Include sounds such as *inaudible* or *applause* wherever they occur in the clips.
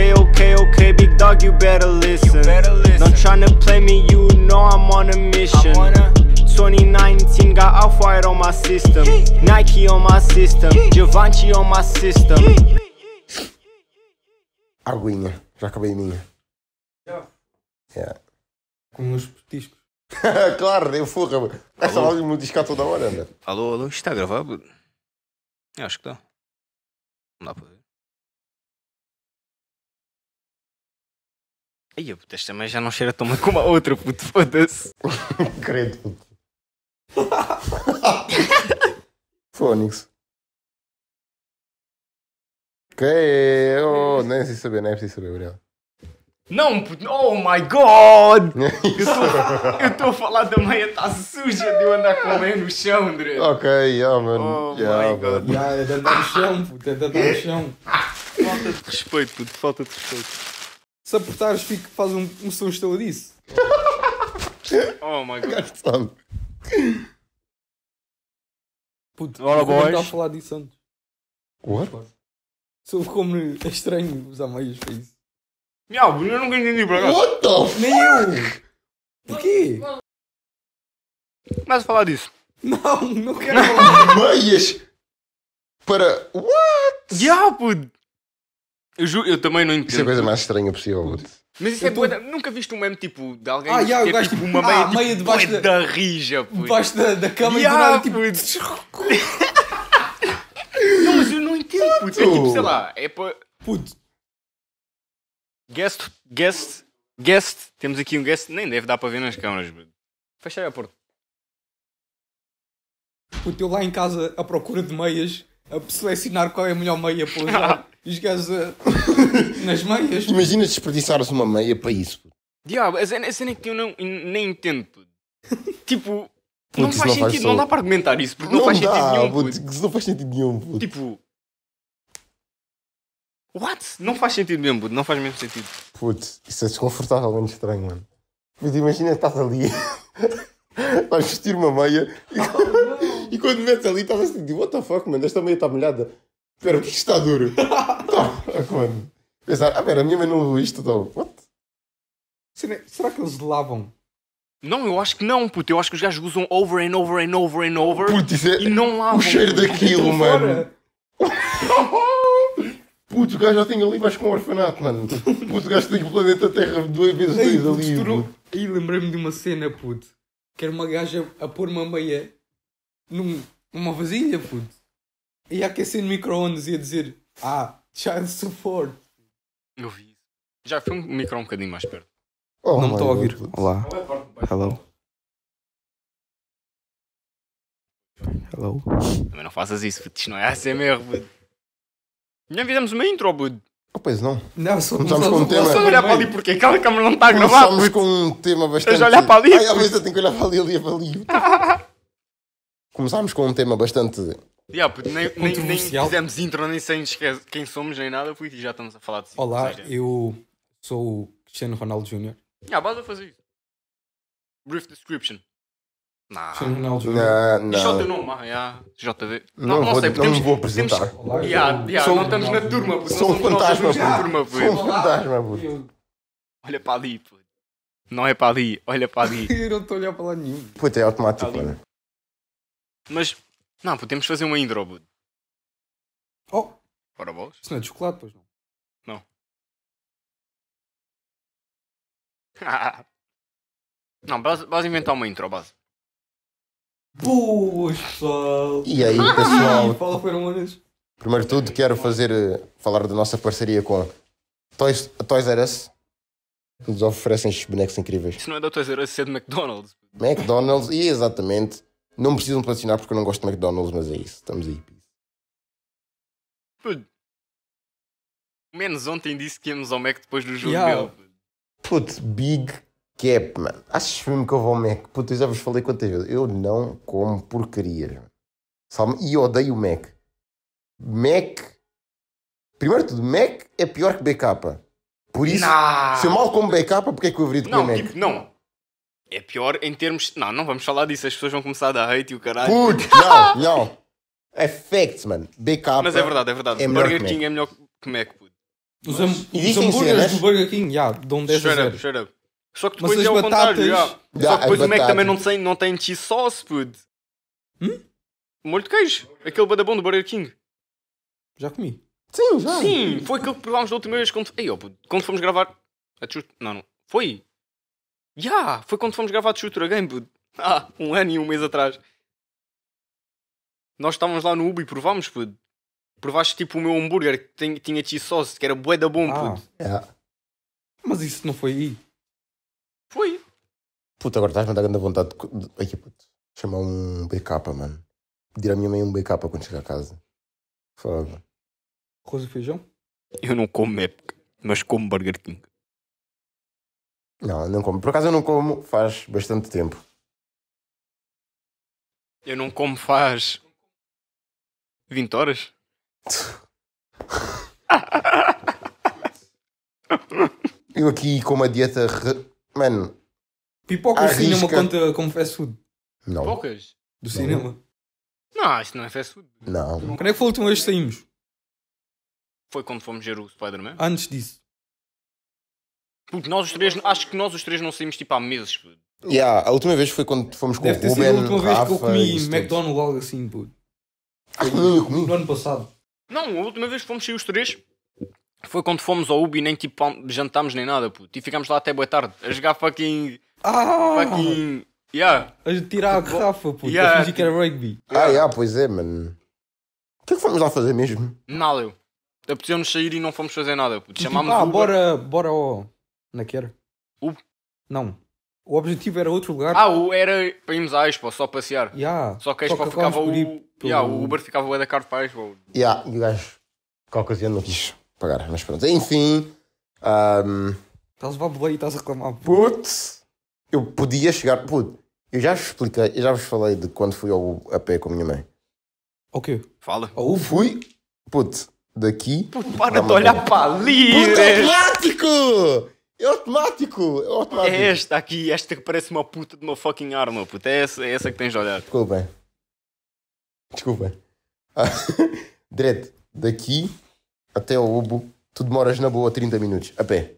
Okay, okay, okay, big dog, you better listen. better listen. Don't tryna play me, you know I'm on a mission. I'm on a- 2019 got Off White on my system, Nike on my system, Givenchy on my system. Aguinha. Já acabei a minha. Yeah. Com os petiscos. *laughs* claro, eu furra. Essa loja me diz cá toda hora, mano. Alô, alô, isto está a gravar? acho que está. Não dá para ver. Ai, puto, esta também já não cheira tão bem como a outra, puto, foda-se. *laughs* Credo, puto. *laughs* Fónix. Ok, oh, nem preciso saber, nem preciso saber, obrigado. Não, puto, oh my god! *laughs* Eu estou a falar da meia, está suja de eu andar com a meia no chão, André. ok, yeah, mano. Oh yeah, my God. Já, é de andar no chão, puto, é de andar no chão. Falta de respeito, puto, falta de respeito. Se apertares, fica, faz um, um som estaladiço. *laughs* Oh my god. Sabe. Puto, também boys. estava a falar disso antes. What? Sobre como é estranho usar meias para isso. Miau, eu nunca entendi por acaso. What the f... Nem eu! Porquê? Mas a falar disso. Não, não quero *laughs* falar. Meias! Para... What? Ya, puto. Eu, ju- eu também não Isso é a entendo. coisa mais estranha possível, puto. Mas isso é Eu tô- bué da- Nunca viste um meme tipo de alguém Ah, ya, que o é gajo, tipo tipo, uma meia, ah, meia tipo, debaixo bué da- da rija, puto. Debaixo da, da cama e do nada tipo. puto. *laughs* Não, mas eu não entendo, puto. É tipo, sei lá, é para... Puto, Guest, guest, guest. Temos aqui um guest. Nem deve dar para ver nas câmaras, puto. Fecha aí a porta. puto, eu lá em casa à procura de meias, a selecionar qual é a melhor meia para *laughs* usar. E os gajos a- nas meias. Imagina desperdiçares uma meia para isso, puto. Diabo, a cena, a cena é que eu não, nem entendo, puto. *laughs* Tipo, não faz não faz sentido, só- não dá para argumentar isso, porque não, faz sentido dá, nenhum, puto. puto. Isso não faz sentido nenhum, puto. Tipo... What? Não faz sentido mesmo, puto. Não faz mesmo sentido. Putz, isso é desconfortavelmente estranho, mano. Mas imagina que estás ali, *laughs* vais vestir uma meia e, e quando metes ali estás assim, tipo, what the fuck, mano, esta meia está molhada. Espera, porque isto está duro. *laughs* tá, mano. Pensar, ah, pera, a minha mãe não levou isto, então, what? Será, será que eles lavam? Não, eu acho que não, puto. Eu acho que os gajos usam over and over and over and over Putz, isso é e não lavam. o cheiro puto. daquilo, mano. *laughs* Putz, o gajo já tem ali, vais com um orfanato, mano. Putz, o gajo tem o planeta Terra duas vezes Ei, dois puto, ali. puto. Aí lembrei-me de uma cena, puto. Que era uma gaja a pôr uma meia num, numa vasilha, puto. E a aquecer no micro-ondas e a dizer: Ah, child support. Eu vi isso. Já foi um micro um bocadinho mais perto. Oh, não me estou a ouvir. Olá. Hello. Hello. Também não faças isso, puto. Isto não é ASMR, puto. Já fizemos uma intro, puto. Oh, pois não. Não, só Começamos com um tema. Só olhar para ali porque aquela câmera não está a gravar, Começámos puto. com um tema bastante. Estás a olhar para ali, Ai, à puto. vez eu tenho que olhar para ali, ali, para ali. *laughs* Começámos com um tema bastante. Puto, nem, nem, nem fizemos intro, nem sei quem somos, nem nada, puto, e já estamos a falar de Olá, situações, eu sou o Cristiano Ronaldo Jr. Já, basta fazer isso. Brief description. Nah. Cristiano Ronaldo Jr. Não, Diz só o teu não. nome, ah, já. JV. Não, vou, sei, não temos- me vou temos- apresentar. Olá, eu Ya, sou- não estamos na turma, puto. Sou não um fantasma, puto. turma, Sou um puto. fantasma, puto. Olha para ali, puto. Não é para ali, olha para ali. *laughs* eu não estou a olhar para lá nenhum. Puto, é automático, mano. Mas, não, podemos fazer uma intro, puto. Oh, Ora, vós? isso não é de chocolate, pois não? *laughs* não, base, base inventar uma intro, base. Boas, pessoal. E aí, pessoal, Fala, Feromonas. primeiro de tudo quero fazer, eh, falar da nossa parceria com Toys, a Toys R Us. que Nos oferecem estes bonecos incríveis. Isso não é da tua zero, isso é de McDonald's. McDonald's, e exatamente. Não precisam patrocinar porque eu não gosto de McDonald's, mas é isso. Estamos aí. Puto. Menos ontem disse que íamos ao Mac depois do jogo Ya. dele. puto. Puto, big cap, mano. Achas mesmo que eu vou ao Mac? Puto, eu já vos falei quantas vezes. Eu não como porcarias, mano. E odeio o Mac. Mac. Primeiro de tudo, Mac é pior que BK. Por isso, se eu mal como BK, porque é que eu haveria de comer Não, Mac? tipo, não. É pior em termos. Não, não vamos falar disso, as pessoas vão começar a dar hate e o caralho. Puto, *laughs* não, não. É facts, mano. BK. Mas é verdade, é verdade. É Burger King é melhor que Mac, puto. Os, ham- os hambúrgueres do Burger King, já, dão 10 a Straight up, 0. straight up. Só que Mas depois as é o contrário, já. Já, Só que depois o Mac também não tem, não tem cheese sauce, pude. Hum? Molho de queijo. Aquele badabão do Burger King. Já comi. Sim, já. Sim, foi aquilo que provámos da última vez quando, Ei, ó, puto, quando fomos gravar. Não, não. Foi. Já, foi quando fomos gravar de Shooter Game, puto. Ah, um ano e um mês atrás. Nós estávamos lá no Ubi e provámos, puto. Provaste tipo o meu hambúrguer que tem- tinha cheese sauce, que era bué da bom, Ah, puto. Já. mas isso não foi aí. Foi. Puta, agora estás-me a dar grande vontade de. Ai, puto. Chamar um BK, mano. Pedir à minha mãe um BK quando chegar a casa. Foda. Arroz e feijão? Eu não como Mac, mas como Burger King. Não, não como. Por acaso eu não como faz bastante tempo. Eu não como faz 20 horas. Eu aqui com uma dieta. Re... Mano, Pipoca do cinema Arrisca. conta como fast food. não. Poucas? Do cinema. Não, isso não é fast food. Não. Quando é que foi a última vez que saímos? Foi quando fomos ver o Spider-Man. Antes disso. Puto, nós os três, acho que nós os três não saímos tipo há meses. puto. Yeah, a última vez foi quando fomos com Deve o Ruben, a última vez que eu Rafa comi e. McDonald's algo assim, puto. Ah, não, eu comi. No ano passado. Não, a última vez que fomos sair os três foi quando fomos ao Ubi e nem tipo jantámos nem nada, puto. E ficámos lá até boa tarde a jogar fucking. Ah! fucking. Yeah. A tirar a garrafa, puto. Yeah, A fingir que era rugby. Ah, yeah, pois é, mano. O que é que fomos lá fazer mesmo? Nada, eu. Apeteceu-nos sair e não fomos fazer nada, puto. Tipo, Chamámos ah, bora, bora ao... Onde é que era? Uber? Não. O objetivo era outro lugar. Ah, o era para irmos à Expo, só passear. Yeah. Só que a Expo ficava o. pelo- Yeah, o Uber ficava o da caro para a Expo. Yeah, e o gajo, qualquer ocasião não quis pagar, mas pronto. Enfim, ahm, Estás a levar e estás a reclamar. puto. putz, eu podia chegar, putz, eu já vos expliquei, eu já vos falei de quando fui ao a pé com a minha mãe. O quê? Fala. Uber? Fui, putz, daqui. Puto, para de olhar para ali! Puta, é né? automático! É automático! É automático! É esta aqui, esta que parece uma puta de uma fucking arma, puto. É essa, é essa que tens de olhar. Desculpem. Desculpem. Ah, *laughs* Direto, daqui até ao Ubo, tu demoras na boa 30 minutos, a pé.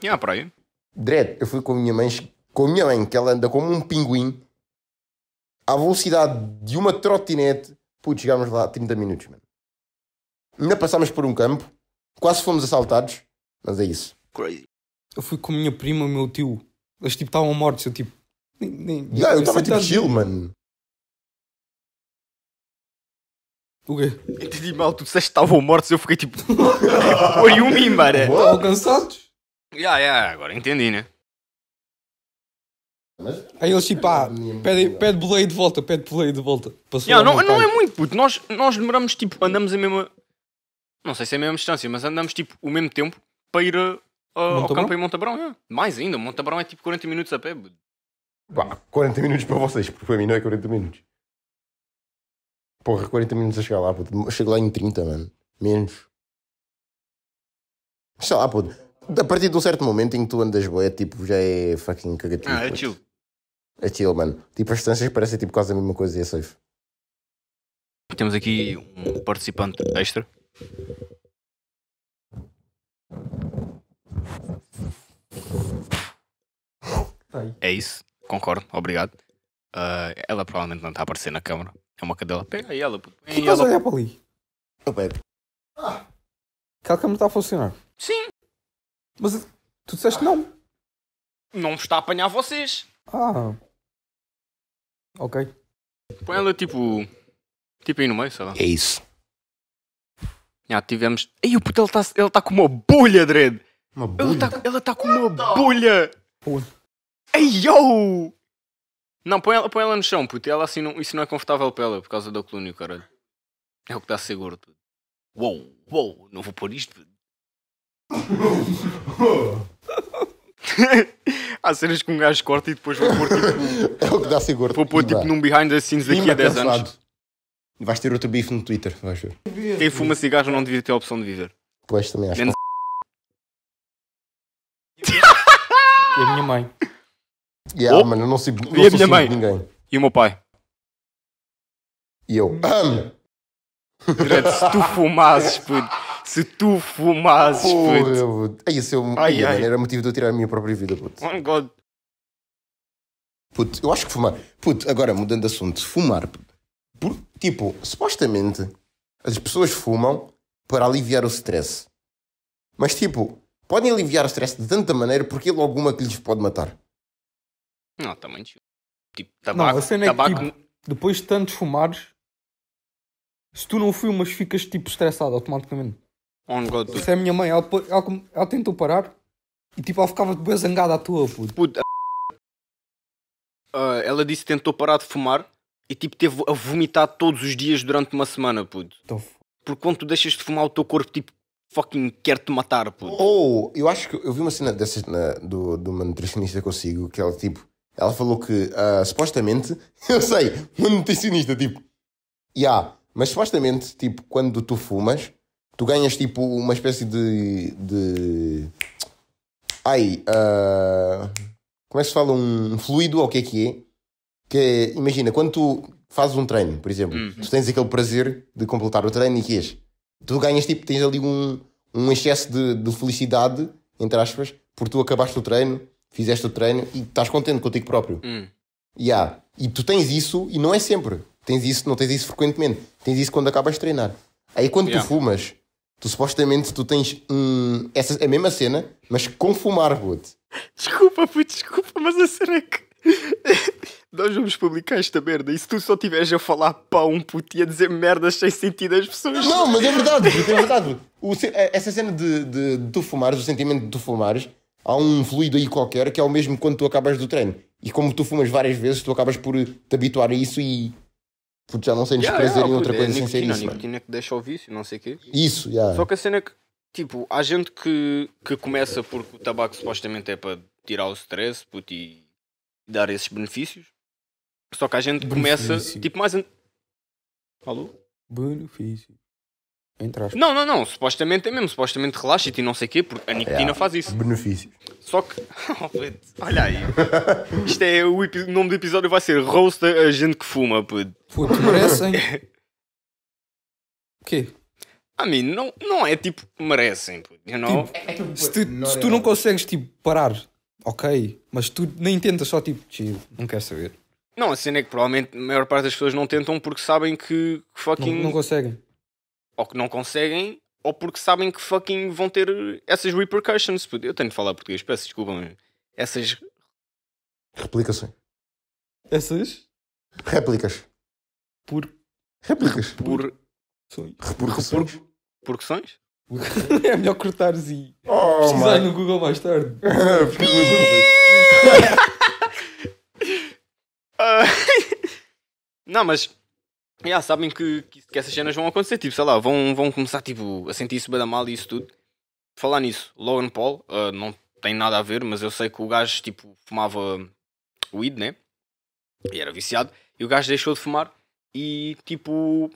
E à praia. Direto, eu fui com a minha mãe, com a minha mãe, que ela anda como um pinguim, à velocidade de uma trotinete. Putz, chegámos lá 30 minutos, mano. Ainda passámos por um campo, quase fomos assaltados, mas é isso. Crazy. Eu fui com a minha prima e o meu tio. Eles tipo estavam mortos. Eu tipo. Nem, nem, Yeah, eu estava tipo chill, mano. O quê? Entendi mal, tu disseste que estavam mortos, eu fiquei tipo. *laughs* Oi, um mimbar. Estavam cansados? Ya, ya, agora entendi, né? Aí eles tipo, ah, pede, pede boleia de volta, pede boleia de volta. Passou Ya, ao não, não é muito, puto. Nós, nós demoramos tipo, andamos a mesma. Não sei se é a mesma distância, mas andamos tipo o mesmo tempo para ir a- a- ao Montabrão? campo em Montabrão. ya. Mais ainda, Montabrão é tipo 40 minutos a pé. Pá, 40 minutos para vocês, porque para mim não é 40 minutos. Porra, 40 minutos a chegar lá, puto. Chego lá em 30, mano. Menos. Sei lá, puto. A partir de um certo momento em que tu andas boé, tipo, já é fucking cagativo. Ah, é puto. chill. É chill, mano. Tipo, as distâncias parecem tipo quase a mesma coisa e é safe. Temos aqui um participante extra. Tá aí. É isso, concordo, obrigado. Ah, ela provavelmente não está a aparecer na câmara. É uma cadela. Pega aí ela, puto. Estás a olhar para ali? Eu pego. Aquela câmera está a funcionar. Sim, Mas tu disseste não. não está a apanhar vocês. Ah. Ok. Põe ela tipo. Tipo aí no meio, sei lá. É isso. Já tivemos. Ei, o puto, ele está ele tá com uma bolha, Dredd. Uma bolha. está ele tá com uma bolha. Pô. Ei, yo! Não, põe ela, põe ela no chão, puto. Ela assim não, isso não é confortável para ela por causa da coluna e o caralho. É o que dá seguro. Puto. Uou, uou, não vou pôr isto. puto. *laughs* Há cenas que um gajo corta e depois vou pôr tipo, *laughs* É o que dá seguro. vou pôr, tipo num behind the scenes daqui a 10 anos. Vais ter outro bife no Twitter, vais ver. Quem fuma cigarro não devia ter a opção de viver. Pois também acho. Menos- E a minha mãe. Yeah, Oh. mano, eu não sei, não E a minha mãe? ninguém. E o meu pai? E eu. Dredd, se tu fumasses, puto, Se tu fumasses, puto. Aí, esse é o... Ai, Ai, era motivo de eu tirar a minha própria vida, puto. Oh my god. Puto, eu acho que fumar. Puto, agora mudando de assunto, fumar. Por, tipo, supostamente as pessoas fumam para aliviar o stress. Mas, tipo, podem aliviar o stress de tanta maneira porque ele alguma que lhes pode matar. Não, também tio. Tipo, Não, tabaco. a cena é que, tabaco tipo, depois de tantos fumares, se tu não fumas, ficas tipo estressado automaticamente. on god. Isso é a minha mãe, ela, ela, ela tentou parar e tipo ela ficava bem zangada à toa, puto. Puto, a- Ah, ela disse que tentou parar de fumar e tipo teve a vomitar todos os dias durante uma semana, puto. Então, Porque quando tu deixas de fumar, o teu corpo tipo fucking quer te matar, puto. Ou, eu acho que eu vi uma cena dessas na, do, de uma nutricionista que eu sigo, que ela, tipo, ela falou que ah, supostamente, *laughs* eu sei, uma nutricionista, tipo, yeah, mas supostamente, tipo, quando tu fumas, tu ganhas tipo uma espécie de. de ai, ah, como é que se fala? Um fluido, ou o que é que é? Que é, imagina, quando tu fazes um treino, por exemplo, tu tens aquele prazer de completar o treino e que és. Tu ganhas tipo, tens ali um, um excesso de, de felicidade, entre aspas, porque tu acabaste o treino, fizeste o treino e estás contente contigo próprio. Hum. Yeah. E tu tens isso, e não é sempre. Tens isso, não tens isso frequentemente. Tens isso quando acabas de treinar. Aí quando Yeah. tu fumas, tu supostamente tu tens hum, essa, a mesma cena, mas com fumar, puto. Desculpa, puto, desculpa, mas a cena é que. Nós vamos publicar esta merda e se tu só estiveres a falar pão, puto, e a dizer merdas sem sentido às pessoas. Não, mas é verdade, é verdade. O ce- essa cena de, de, de tu fumares, o sentimento de tu fumares, há um fluido aí qualquer que é o mesmo quando tu acabas do treino. E como tu fumas várias vezes, tu acabas por te habituar a isso e puto, já não sentes Yeah, prazer yeah, em outra puto, coisa é sem ser isso. nicotina que deixa o vício, não sei o quê. Isso, yeah. Só que a cena é que, tipo, há gente que, que começa porque o tabaco supostamente é para tirar o stress puto, e dar esses benefícios. Só que a gente começa, Benefício. tipo, mais. an- Alô? benefício. Não, não, não. Supostamente é mesmo. Supostamente relaxa-te e não sei o quê, porque a nicotina Yeah. faz isso. Benefícios. Só que. *laughs* Oh, Olha aí. Isto é. O, epi- o nome do episódio vai ser Roast a gente que fuma, puto. Puto, merecem. O *laughs* quê? A mim, não, não é tipo. Merecem, puto. You know? Se tu, se tu não consegues tipo parar, ok, mas tu nem tentas só tipo, chill, não quero saber. Não, a cena é que provavelmente a maior parte das pessoas não tentam porque sabem que, que Não, fucking. não conseguem. ou que não conseguem, ou porque sabem que fucking vão ter essas repercussions. Eu tenho de falar português, peço desculpa, mas essas. Replicações. Essas Réplicas. por Réplicas. por. Repercussões. Porções? *laughs* é melhor cortares e Oh, pesquisar no Google mais tarde. *laughs* *laughs* Ah, não, mas. Já sabem que, que, essas cenas vão acontecer, tipo, sei lá, vão, vão começar tipo, a sentir-se bem da mal e isso tudo. Falar nisso, Logan Paul, ah, não tem nada a ver, mas eu sei que o gajo tipo, fumava weed, né? E era viciado, e o gajo deixou de fumar e tipo.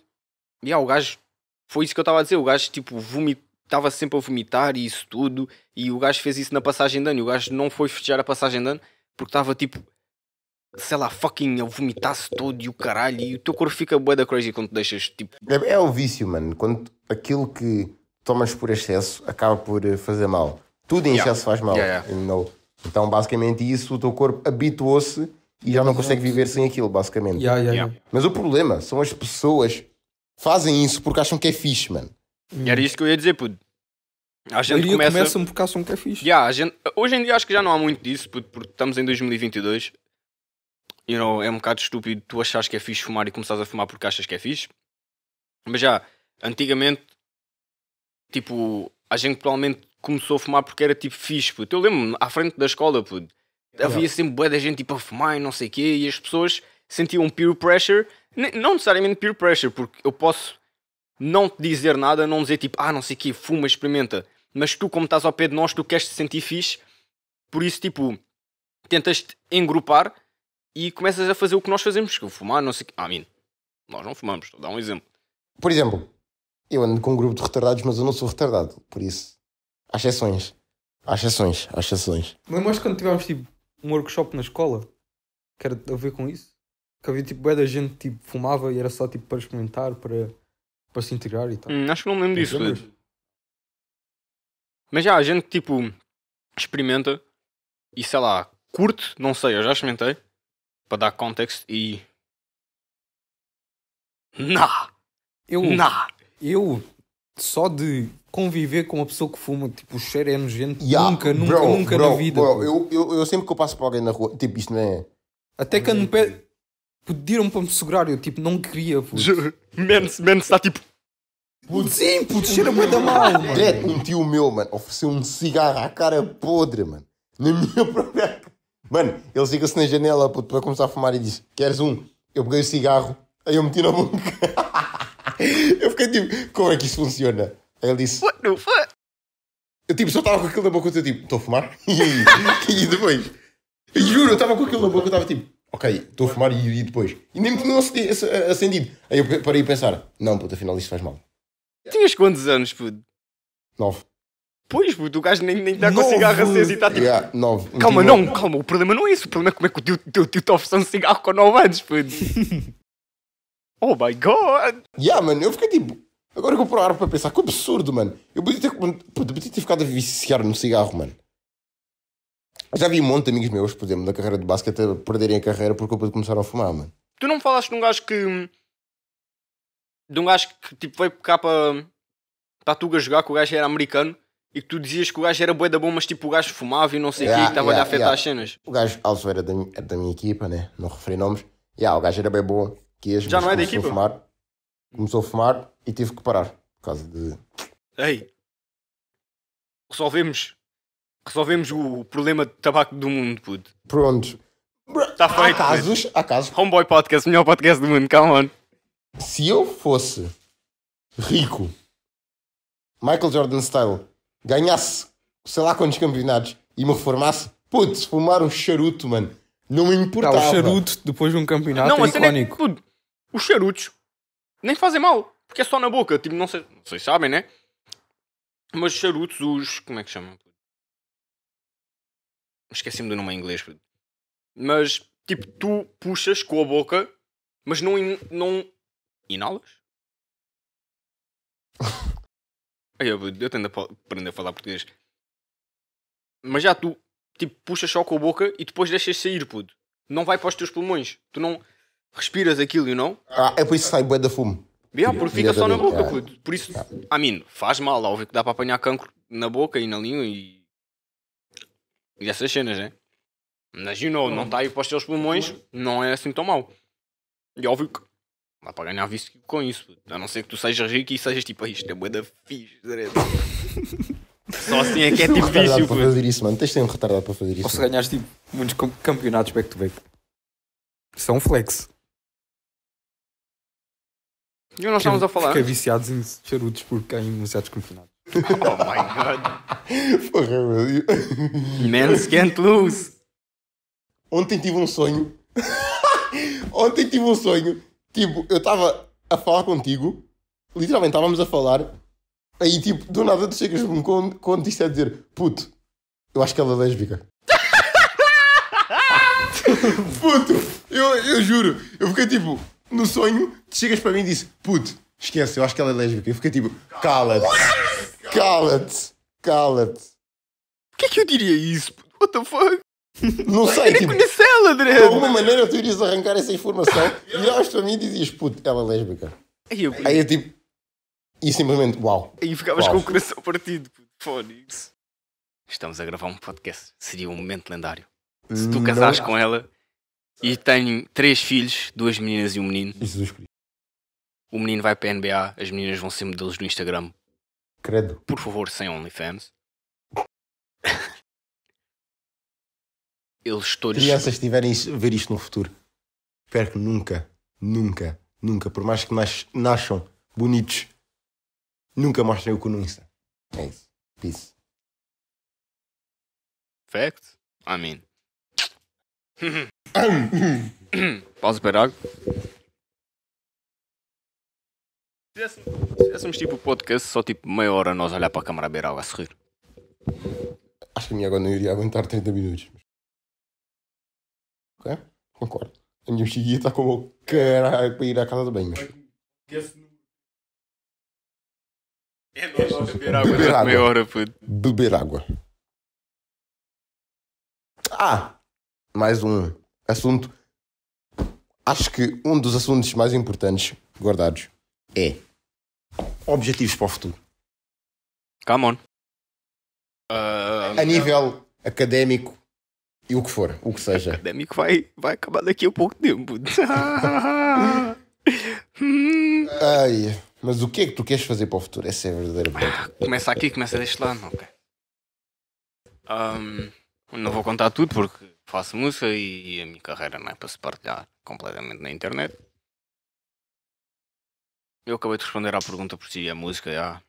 Yeah, o gajo. Foi isso que eu estava a dizer, o gajo tipo vomitava sempre a vomitar e isso tudo, e o gajo fez isso na passagem de ano, e o gajo não foi festejar a passagem de ano porque estava tipo sei lá, fucking a vomitar-se todo e o caralho, e o teu corpo fica bué da crazy quando deixas, tipo, É, é o vício, mano. Quando aquilo que tomas por excesso acaba por eh, fazer mal. Tudo em Yeah. excesso faz mal. Yeah, yeah. Então, basicamente, isso, o teu corpo habituou-se e já não consegue viver sem aquilo, basicamente. Mas o problema são as pessoas fazem isso porque acham que é fixe, mano. e era isso que eu ia dizer, puto. A gente maioria começa... começam porque acham que é fixe. Yeah, a gente... Hoje em dia acho que já não há muito disso, puto, porque estamos em 2022. You know, é um bocado estúpido tu achares que é fixe fumar e começares a fumar porque achas que é fixe. Mas já, antigamente, tipo, a gente provavelmente começou a fumar porque era tipo fixe, puto. Eu lembro-me, à frente da escola, puto, havia sempre bué da gente tipo a fumar e não sei o quê, e as pessoas sentiam peer pressure, não necessariamente peer pressure, porque eu posso não te dizer nada, não dizer tipo, ah, não sei o quê, fuma, experimenta, mas tu, como estás ao pé de nós, tu queres te sentir fixe, por isso, tipo, tentas te engrupar e começas a fazer o que nós fazemos, que é fumar, não sei o quê. Ah, mim, nós não fumamos, estou a dar um exemplo. Por exemplo, eu ando com um grupo de retardados, mas eu não sou retardado. Por isso, há exceções. Há exceções, há exceções. Lembras quando tivemos tipo um workshop na escola que era a ver com isso? Que havia tipo bué da gente tipo fumava e era só tipo para experimentar, para, para se integrar e tal. Hum, acho que não me lembro disso. Puto. Mas já, a gente tipo experimenta e sei lá, curte, não sei, eu já experimentei para dar contexto e. Nah! Eu, Nah! eu só de conviver com uma pessoa que fuma, tipo, o cheiro é nojento. Yeah, nunca, nunca, bro, nunca bro, na vida. bro, eu, eu, eu sempre que eu passo por alguém na rua, tipo, isto não é. Até quando me pede. Pediram para me segurar, eu tipo, não queria. Puto. Menos, menos está tipo. Sim, puto, cheira muito da mal, mano. Um tio meu, mano, ofereceu um cigarro à cara podre, mano. Na minha própria. Mano, ele chega-se na janela puto, para começar a fumar e disse: Queres um? Eu peguei o cigarro, aí eu meti na boca. *laughs* eu fiquei tipo: Como é que isso funciona? Aí ele disse: What the fuck? Eu tipo, só estava com aquilo na boca, eu tipo: Estou a fumar? *laughs* e depois, eu juro, eu estava com aquilo na boca, eu estava tipo: Ok, estou a fumar e, e depois. E nem me tinham acendi- acendido. Aí eu parei a pensar: Não, puto, afinal isto faz mal. Tinhas quantos anos, puto? Nove. Pois, puto, o gajo nem nem está com cigarro aceso e está tipo. Yeah, nove. Calma, não, calma, o problema não é isso. O problema é como é que o teu, teu tio te ofereceu um cigarro com 9 anos, puto. *laughs* oh my god! Yeah, mano, eu fiquei tipo. Agora que eu paro para pensar, que absurdo, mano. Eu podia ter, puta, podia ter ficado a viciar no cigarro, mano. Já vi um monte de amigos meus, por exemplo, da carreira de basquete, a perderem a carreira por culpa de começaram a fumar, mano. Tu não falaste de um gajo que. De um gajo que tipo veio cá para. Para a Tuga jogar, que o gajo era americano e que tu dizias que o gajo era bué da bom, mas tipo o gajo fumava e não sei o Yeah, quê, e estava-lhe a yeah, afetar yeah. as cenas. O gajo, also, era da, era da minha equipa, né? Não referi nomes. Yeah, o gajo era bem bom. Quis, Já mas não é da começou a equipa? Fumar, começou a fumar e tive que parar. Por causa de. Ei! Resolvemos. Resolvemos o problema de tabaco do mundo, puto. Pronto. Tá há feito, casos, há casos. Homeboy Podcast, melhor podcast do mundo, come on. Se eu fosse rico, Michael Jordan style, ganhasse sei lá quantos campeonatos e me reformasse, putz, fumar um charuto, mano, não me Tá, importava. o charuto depois de um campeonato não, é é icónico. puto, os charutos nem fazem mal, porque é só na boca. Tipo, não sei, não sei se sabem, né? Mas os charutos, os. Como é que chamam? Esqueci-me do nome em inglês, puto. Mas, tipo, tu puxas com a boca, mas não, in- não inalas? *laughs* Eu, eu tento aprender a falar português. Mas já tu, tipo, puxas só com a boca e depois deixas sair, puto. Não vai para os teus pulmões. Tu não respiras aquilo, you know? Ah, é por isso que sai bué da fumo. Yeah, porque fica só na boca, puto. Por isso, a mim, faz mal, óbvio que dá para apanhar cancro na boca e na língua e. E essas cenas, né? Mas, you know, não está aí para os teus pulmões, não é assim tão mau. E óbvio que dá para ganhar vício com isso, puto. A não ser que tu sejas rico e sejas tipo, "Ah, isto é bué da fixe, direto." *laughs* Só assim é que é tipo um retardado vício, para fazer isso, mano. Tens de ser um retardado para fazer Ou se isso. ganhares tipo, muitos cam- campeonatos back to back. Isso é um flex. E não estamos a falar. Fiquei viciados em charutos porque ganham demasiados campeonatos. *laughs* Oh my god. Porra, meu. Men's can't lose. Ontem tive um sonho. *laughs* Ontem tive um sonho. Tipo, eu estava a falar contigo. Literalmente estávamos a falar. Aí, tipo, do nada tu chegas-me com, com isto a dizer: Puto, eu acho que ela é lésbica. *laughs* Puto, eu, eu juro. Eu fiquei tipo, no sonho, tu chegas para mim e disse: Puto, esquece, eu acho que ela é lésbica. Eu fiquei tipo: Cala-te, cala-te, cala-te. Porquê que eu diria isso? What the fuck? Não Eu sei, nem tipo. conheço ela, De alguma maneira tu irias arrancar essa informação, viravas para mim e dizias, puto, ela é lésbica. Aí eu, Aí eu tipo, e simplesmente, uau. aí ficavas Uau. com o coração partido. puto. Fónix. Estamos a gravar um podcast. Seria um momento lendário. Se tu casares com ela e tenho três filhos, duas meninas e um menino, Jesus Cristo. o menino vai para a NBA, as meninas vão ser modelos no Instagram. Credo. Por favor, sem OnlyFans. Eles todos. Crianças tiverem isso- ver isto no futuro, espero que nunca, nunca, nunca, por mais que nas, nasçam bonitos, nunca mostrem o cu no Insta. É isso. Peace. Fact? I mean. *coughs* Pausa para água. Se fizéssemos- se fizéssemos tipo podcast, só tipo meia hora nós olhar para a câmara a beber água a sorrir. Acho que a minha agora não iria aguentar 30 minutos. Ok? Concordo. A minha mexiguinha está como o caralho para ir à casa de banho. É nós. Beber água Beber água. meia hora, puto. Beber água. Ah! Mais um assunto. Acho que um dos assuntos mais importantes guardados é objetivos para o futuro. Come on. Ah, A nível académico e o que for, o que seja. académico vai, vai acabar daqui a pouco tempo. *laughs* Ai, mas o que é que tu queres fazer para o futuro? Essa é a verdadeira pergunta. começa aqui, começa deste lado. Ok. Ahm, não vou contar tudo porque faço música e a minha carreira não é para se partilhar completamente na internet. Eu acabei de responder à pergunta por si, a música, já.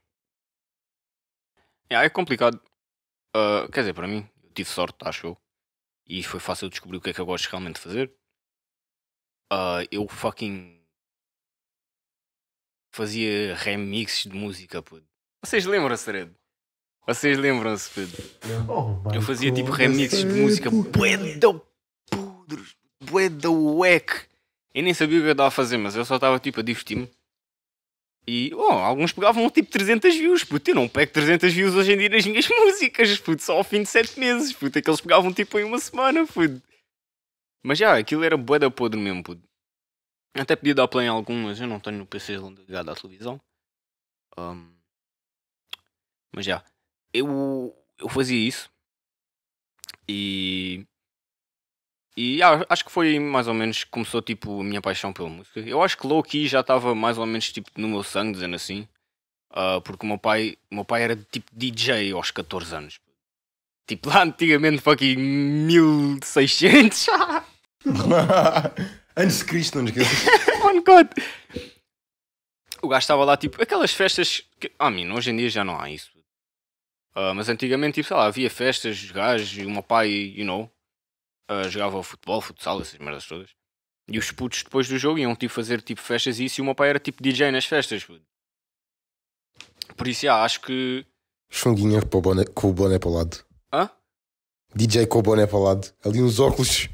Já, é complicado. Ah, quer dizer, para mim, eu tive sorte, acho eu. E foi fácil descobrir o que é que eu gosto realmente de fazer. Ah, eu fucking fazia remixes de música, puto. Vocês lembram-se, Red? Vocês lembram-se, puto? Eu fazia tipo remixes de música bué da podres, bué da wack. Eu nem sabia o que eu estava a fazer, mas eu só estava tipo a divertir-me. E oh, alguns pegavam tipo 300 views, puto. Eu não pego 300 views hoje em dia nas minhas *laughs* músicas, puto, só ao fim de 7 meses, puto. Que eles pegavam tipo em uma semana, puto. Mas já, aquilo era bué da podre mesmo, puto. Até podia dar play em algumas, eu não tenho no PC ligado à televisão. Ahm, mas já, eu, eu fazia isso e. E ah, acho que foi mais ou menos que começou tipo a minha paixão pela música. Eu acho que low key já estava mais ou menos tipo no meu sangue, dizendo assim. Ah, porque o meu pai, o meu pai era tipo DJ aos 14 anos. Tipo lá antigamente, fucking 1600. *laughs* Antes de Cristo, não esqueças. *laughs* oh God. O gajo estava lá, tipo, aquelas festas. Que, ah, mim, hoje em dia já não há isso. Ah, mas antigamente, tipo, sei lá, havia festas, os gajos, e o meu pai, you know, ah, jogava futebol, futsal, essas merdas todas. E os putos depois do jogo iam tipo fazer tipo festas e isso, e o meu pai era tipo DJ nas festas. puto. Por isso, já, acho que. Chunguinha com o boné, com o boné para o lado. Hã? DJ com o boné para o lado. Ali uns óculos.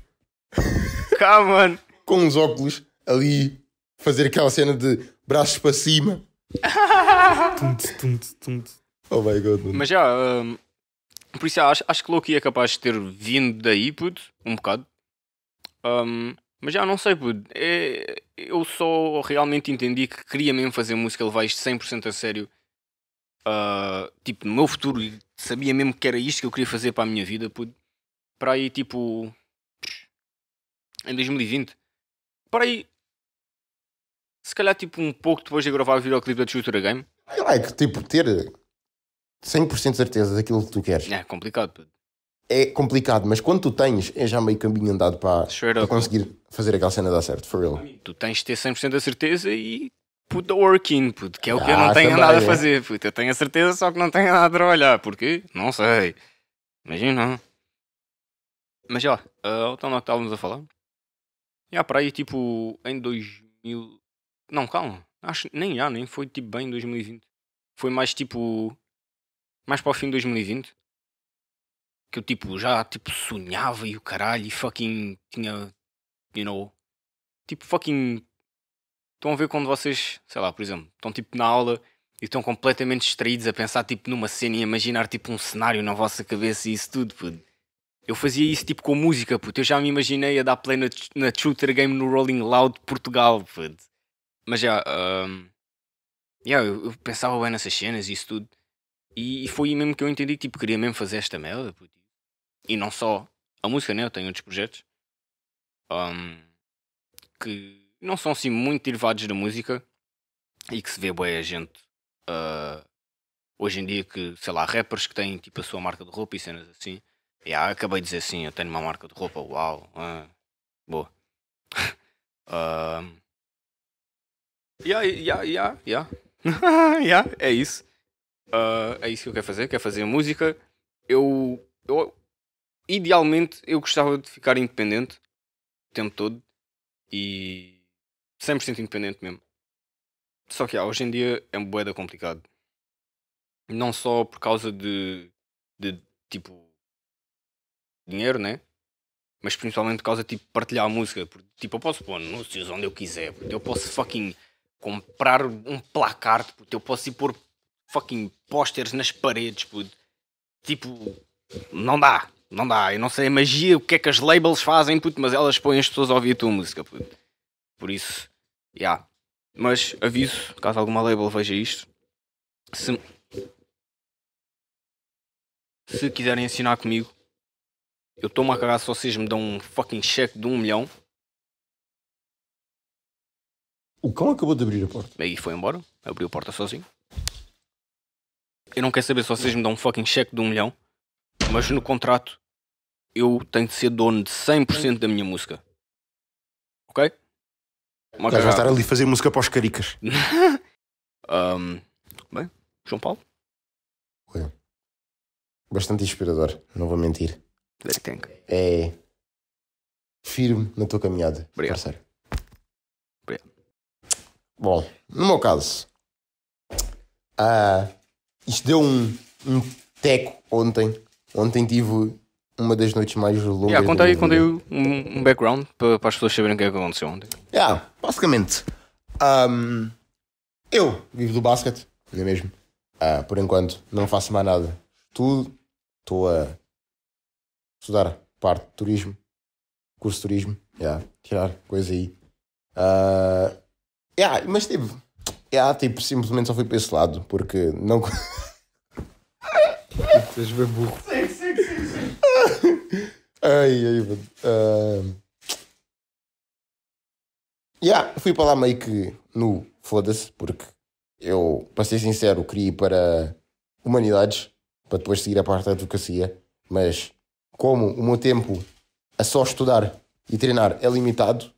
*laughs* Cá, mano. Com uns óculos. Ali. Fazer aquela cena de braços para cima. *laughs* Oh my god. mano. Mas já, hum, por isso acho, acho que Loki é capaz de ter vindo daí, puto, um bocado. Hum, mas já não sei, puto. É, eu só realmente entendi que queria mesmo fazer música, levar isto 100% a sério. Ah, tipo, no meu futuro, sabia mesmo que era isto que eu queria fazer para a minha vida, puto. Para aí, tipo. Em 2020. Para aí. Se calhar, tipo, um pouco depois de gravar o videoclipe da Shooter Game. I like, tipo, ter 100% certeza daquilo que tu queres. É complicado. É complicado, mas quando tu tens, é já meio caminho andado para, para up. conseguir fazer aquela cena dar certo, for real. Tu tens de ter 100% a certeza e put the work in, puto, que é o que eu Ah, não tenho também, nada a é. fazer, puto. Eu tenho a certeza, só que não tenho nada a trabalhar. Porquê? Não sei. Imagina. Mas já, uh, então não estávamos a falar. Já, para aí, tipo, em 2000... Não, calma. Acho nem já, nem foi tipo bem em 2020. Foi mais tipo... Mais para o fim de 2020. Que eu, tipo, já, tipo, sonhava e o caralho e fucking tinha... You know... Tipo, fucking Estão a ver quando vocês, sei lá, por exemplo, estão tipo na aula e estão completamente distraídos a pensar tipo numa cena e imaginar tipo um cenário na vossa cabeça e isso tudo, puto. Eu fazia isso tipo com música, puto. Eu já me imaginei a dar play na, na Shooter Game no Rolling Loud Portugal, puto. Mas já, ahm, yeah, eu, eu pensava bem nessas cenas e isso tudo. E, foi mesmo que eu entendi tipo, queria mesmo fazer esta merda. E não só a música, né? Eu tenho outros projetos. ahm, que não são assim muito derivados da música e que se vê bem a gente ah, hoje em dia que, sei lá, rappers que têm tipo a sua marca de roupa e cenas assim. E ah, acabei de dizer assim, eu tenho uma marca de roupa, uau, ah, boa. Ah, *laughs* yeah, yeah, yeah, yeah. *laughs* yeah, é isso. Ah, é isso que eu quero fazer, quero fazer música. Eu, eu idealmente eu gostava de ficar independente o tempo todo e 100% independente mesmo. Só que ah, hoje em dia é um boeda complicado. Não só por causa de, de tipo dinheiro, né? Mas principalmente por causa de tipo, partilhar a música. Porque, tipo, eu posso pôr anúncios onde eu quiser. Porque eu posso fucking comprar um placard. Porque eu posso ir pôr fucking pósteres nas paredes, puto. Tipo, não dá, não dá. Eu não sei a magia, o que é que as labels fazem, puto, mas elas põem as pessoas a ouvir a tua música, puto. Por isso, já. Yeah. Mas aviso, caso alguma label veja isto, se, se quiserem assinar comigo, eu estou-me a cagar se vocês me dão um fucking cheque de um milhão. O cão acabou de abrir a porta. Aí foi embora, abriu a porta sozinho. Eu não quero saber se vocês me dão um fucking cheque de um milhão, mas no contrato eu tenho de ser dono de 100% da minha música. Ok? Vai cagada. estar ali a fazer música para os caricas. *laughs* Ahm, bem, João Paulo? Bastante inspirador, não vou mentir. É firme na tua caminhada, Obrigado. parceiro. Obrigado. Bom, no meu caso, ah, isto deu um, um teco ontem. Ontem tive uma das noites mais longas. Yeah, conta aí, conta aí um, um background para, para as pessoas saberem o que é que aconteceu ontem. Yeah, basicamente, ahm, eu vivo do basquete, não é mesmo? Ah, por enquanto, não faço mais nada. Estudo, estou a estudar parte de turismo, curso de turismo, yeah, tirar coisa aí. Ah, yeah, mas tipo, yeah, tipo, simplesmente só fui para esse lado, porque não. Estás *laughs* bem burro. Ai, ai, mano. Ah, yeah, fui para lá meio que no foda-se, porque eu, para ser sincero, queria ir para humanidades, para depois seguir a parte da advocacia, mas como o meu tempo a só estudar e treinar é limitado,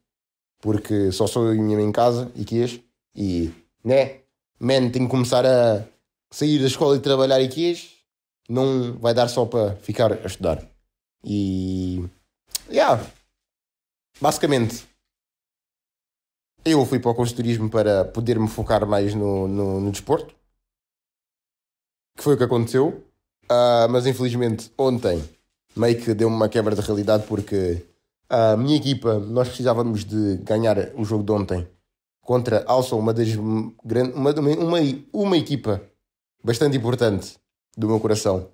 porque só sou eu e a minha mãe em casa e quês, e, né, man, tenho que começar a sair da escola e trabalhar quês, não vai dar só para ficar a estudar. E. Yeah. Basicamente, eu fui para o turismo para poder me focar mais no, no, no desporto. Que foi o que aconteceu. Ah, mas infelizmente, ontem, meio que deu-me uma quebra de realidade porque a minha equipa, nós precisávamos de ganhar o jogo de ontem contra also uma das m- gran- uma, uma, uma equipa bastante importante do meu coração.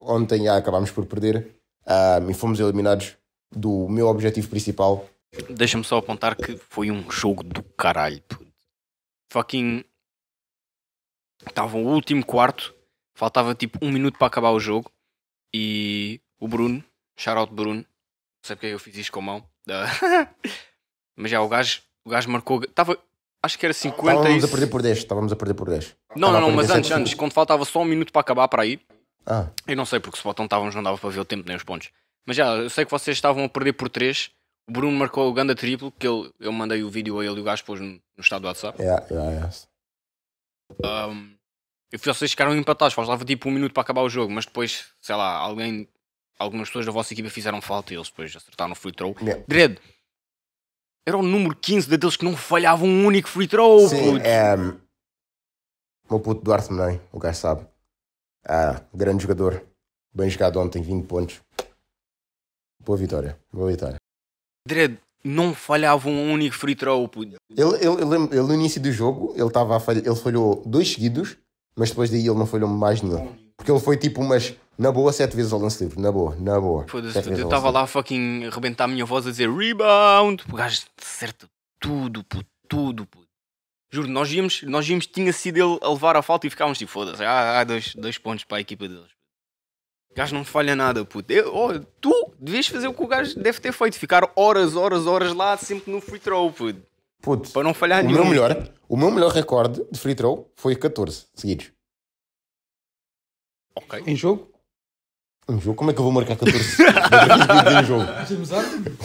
Ontem já acabámos por perder ah, e fomos eliminados do meu objetivo principal. Deixa-me só apontar que foi um jogo do caralho. puto. Fucking. Estava o último quarto, faltava tipo um minuto para acabar o jogo e o Bruno, shoutout Bruno, não sei porque eu fiz isto com a mão, *laughs* mas já o gajo, o gajo marcou, estava, acho que era 50 e... Estávamos a perder por 10. Estávamos a perder por 10. Não, Estava não, não, mas 47 antes, antes, quando faltava só um minuto para acabar para aí, Ah, eu não sei porque se botão estávamos, não dava para ver o tempo nem os pontos. Mas já, eu sei que vocês estavam a perder por 3. O Bruno marcou o ganda triplo, que ele, eu mandei o vídeo a ele e o gajo pôs no, no estado do WhatsApp. yeah, yeah, yeah. Um, e vocês ficaram empatados, faltava tipo um minuto para acabar o jogo, mas depois, sei lá, alguém, algumas pessoas da vossa equipa fizeram falta e eles depois acertaram no free throw. Yeah. Era o número 15 daqueles que não falhavam um único free throw, Sim, puto. é. O meu puto Duarte Menei, o gajo sabe. Ah, grande jogador. Bem jogado ontem, 20 pontos. Boa vitória. Boa vitória. Dredd, não falhavam um único free throw, puto. Ele, ele, ele, ele no início do jogo, ele, estava a falha- ele falhou dois seguidos, mas depois daí ele não falhou mais nenhum. Porque ele foi tipo umas, na boa, sete vezes ao lance livre. Na boa, na boa. Foda-se, eu estava lá a fucking arrebentar a minha voz a dizer rebound. O gajo acerta tudo, puto, tudo, puto. Juro, nós íamos, nós íamos, tinha sido ele a levar a falta e ficávamos tipo, foda-se, ah, há dois, dois pontos para a equipa deles. O gajo não falha nada, puto. Eu, oh, tu devias fazer o que o gajo deve ter feito, ficar horas, horas, horas lá, sempre no free throw, puto. Puto, Para não falhar o nenhum. meu melhor, o meu melhor recorde de free throw foi 14 seguidos. Ok. Em jogo? Um jogo, como é que eu vou marcar 14 seguidos em jogo?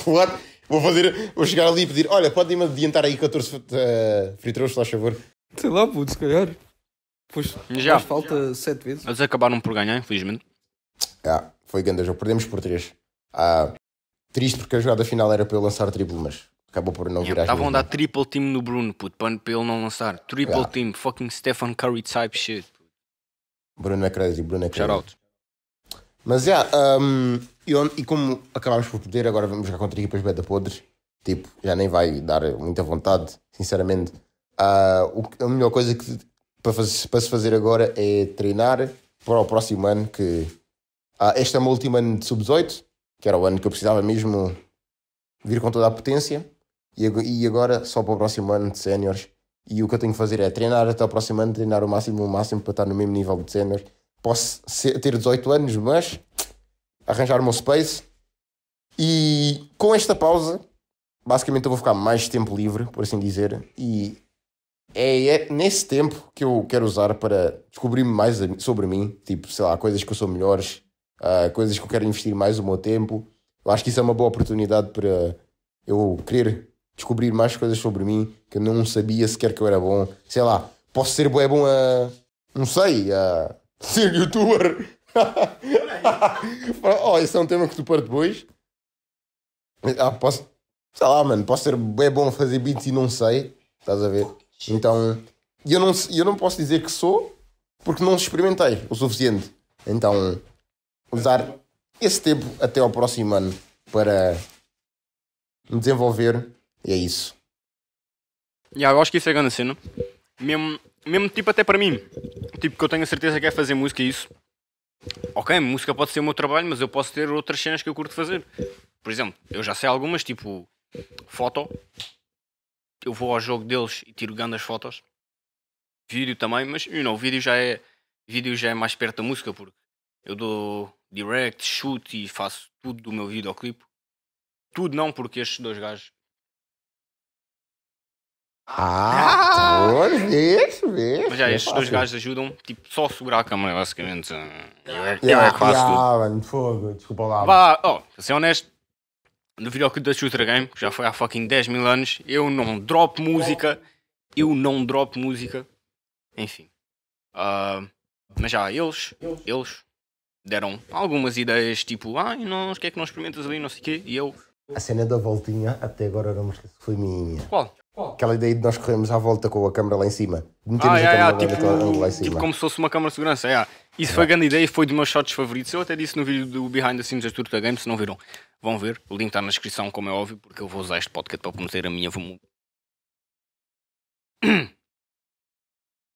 What? Vou fazer, vou chegar ali e pedir, olha, pode-me adiantar aí 14 eh, free throws, se faz favor. Sei lá, puto, se calhar. Pois Já. faz falta sete vezes. Eles acabaram por ganhar, infelizmente. Ah, foi grande jogo, perdemos por 3. Ah, triste porque a jogada final era para eu lançar triplo, mas acabou por não virar. Estavam a dar triple team no Bruno, puto, para, para ele não lançar. Triple Yeah. team, fucking Stephen Curry type shit. Bruno é crazy, Bruno é crazy. Shout out. Mas já, um, e, e como acabámos por perder, agora vamos jogar contra equipas beta podres. Tipo, já nem vai dar muita vontade, sinceramente. Ah, o a melhor coisa que para, fazer, para se fazer agora é treinar para o próximo ano. Que ah, este é o meu último ano de sub-18, que era o ano que eu precisava mesmo vir com toda a potência. E, e agora só para o próximo ano de séniores. E o que eu tenho que fazer é treinar até o próximo ano, treinar o máximo, o máximo para estar no mesmo nível de sénior. Posso ser- ter 18 anos, mas arranjar o meu space. E com esta pausa, basicamente eu vou ficar mais tempo livre, por assim dizer. E é, é nesse tempo que eu quero usar para descobrir mais sobre mim. Tipo, sei lá, coisas que eu sou melhores, ah, coisas que eu quero investir mais o meu tempo. Eu acho que isso é uma boa oportunidade para eu querer descobrir mais coisas sobre mim que eu não sabia sequer que eu era bom. Sei lá, posso ser bué bom a. Não sei, a ser youtuber. *laughs* oh, esse é um tema que tu para depois. Ah, posso, sei lá, mano, posso ser bué bom a fazer beats e não sei. Estás a ver? Então, eu não, eu não posso dizer que sou porque não experimentei o suficiente. Então, usar esse tempo até ao próximo ano para me desenvolver e é isso. Yeah, eu acho que isso é grande cena. Mesmo, mesmo tipo até para mim. Tipo que eu tenho a certeza que é fazer música isso. Ok, música pode ser o meu trabalho, mas eu posso ter outras cenas que eu curto fazer. Por exemplo, eu já sei algumas, tipo foto. Eu vou ao jogo deles e tiro grandes fotos. Vídeo também, mas you know, vídeo já é vídeo já é mais perto da música porque eu dou direct, shoot e faço tudo do meu videoclipe. Tudo não, porque estes dois gajos Ah, pois, vês, vês. Mas já, É estes dois gajos ajudam, tipo, só a segurar a câmera, basicamente. Eu é, eu é que faço tudo. mano, fogo, desculpa lá. Vá, ó, para ser honesto, no videoclipe da Shooter Game, que já foi há fucking 10 mil anos, eu não drop música, eu não drop música, enfim. Ah, mas já, eles, eles deram algumas ideias, tipo, ai, não, o que é que não experimentas ali, não sei o quê, e eu, A cena da voltinha, até agora não me esqueço que foi minha. qual? Aquela ideia de nós corremos à volta com a câmera lá em cima. De metermos Ah, a yeah, yeah, câmera tipo, naquele ângulo lá em cima. tipo como se fosse uma câmara de segurança. yeah. Isso foi grande ideia e foi dos meus shots favoritos. Eu até disse no vídeo do Behind the Scenes da Turta Game, se não viram, vão ver. O link está na descrição, como é óbvio, porque eu vou usar este podcast para promover a minha. Vou *coughs*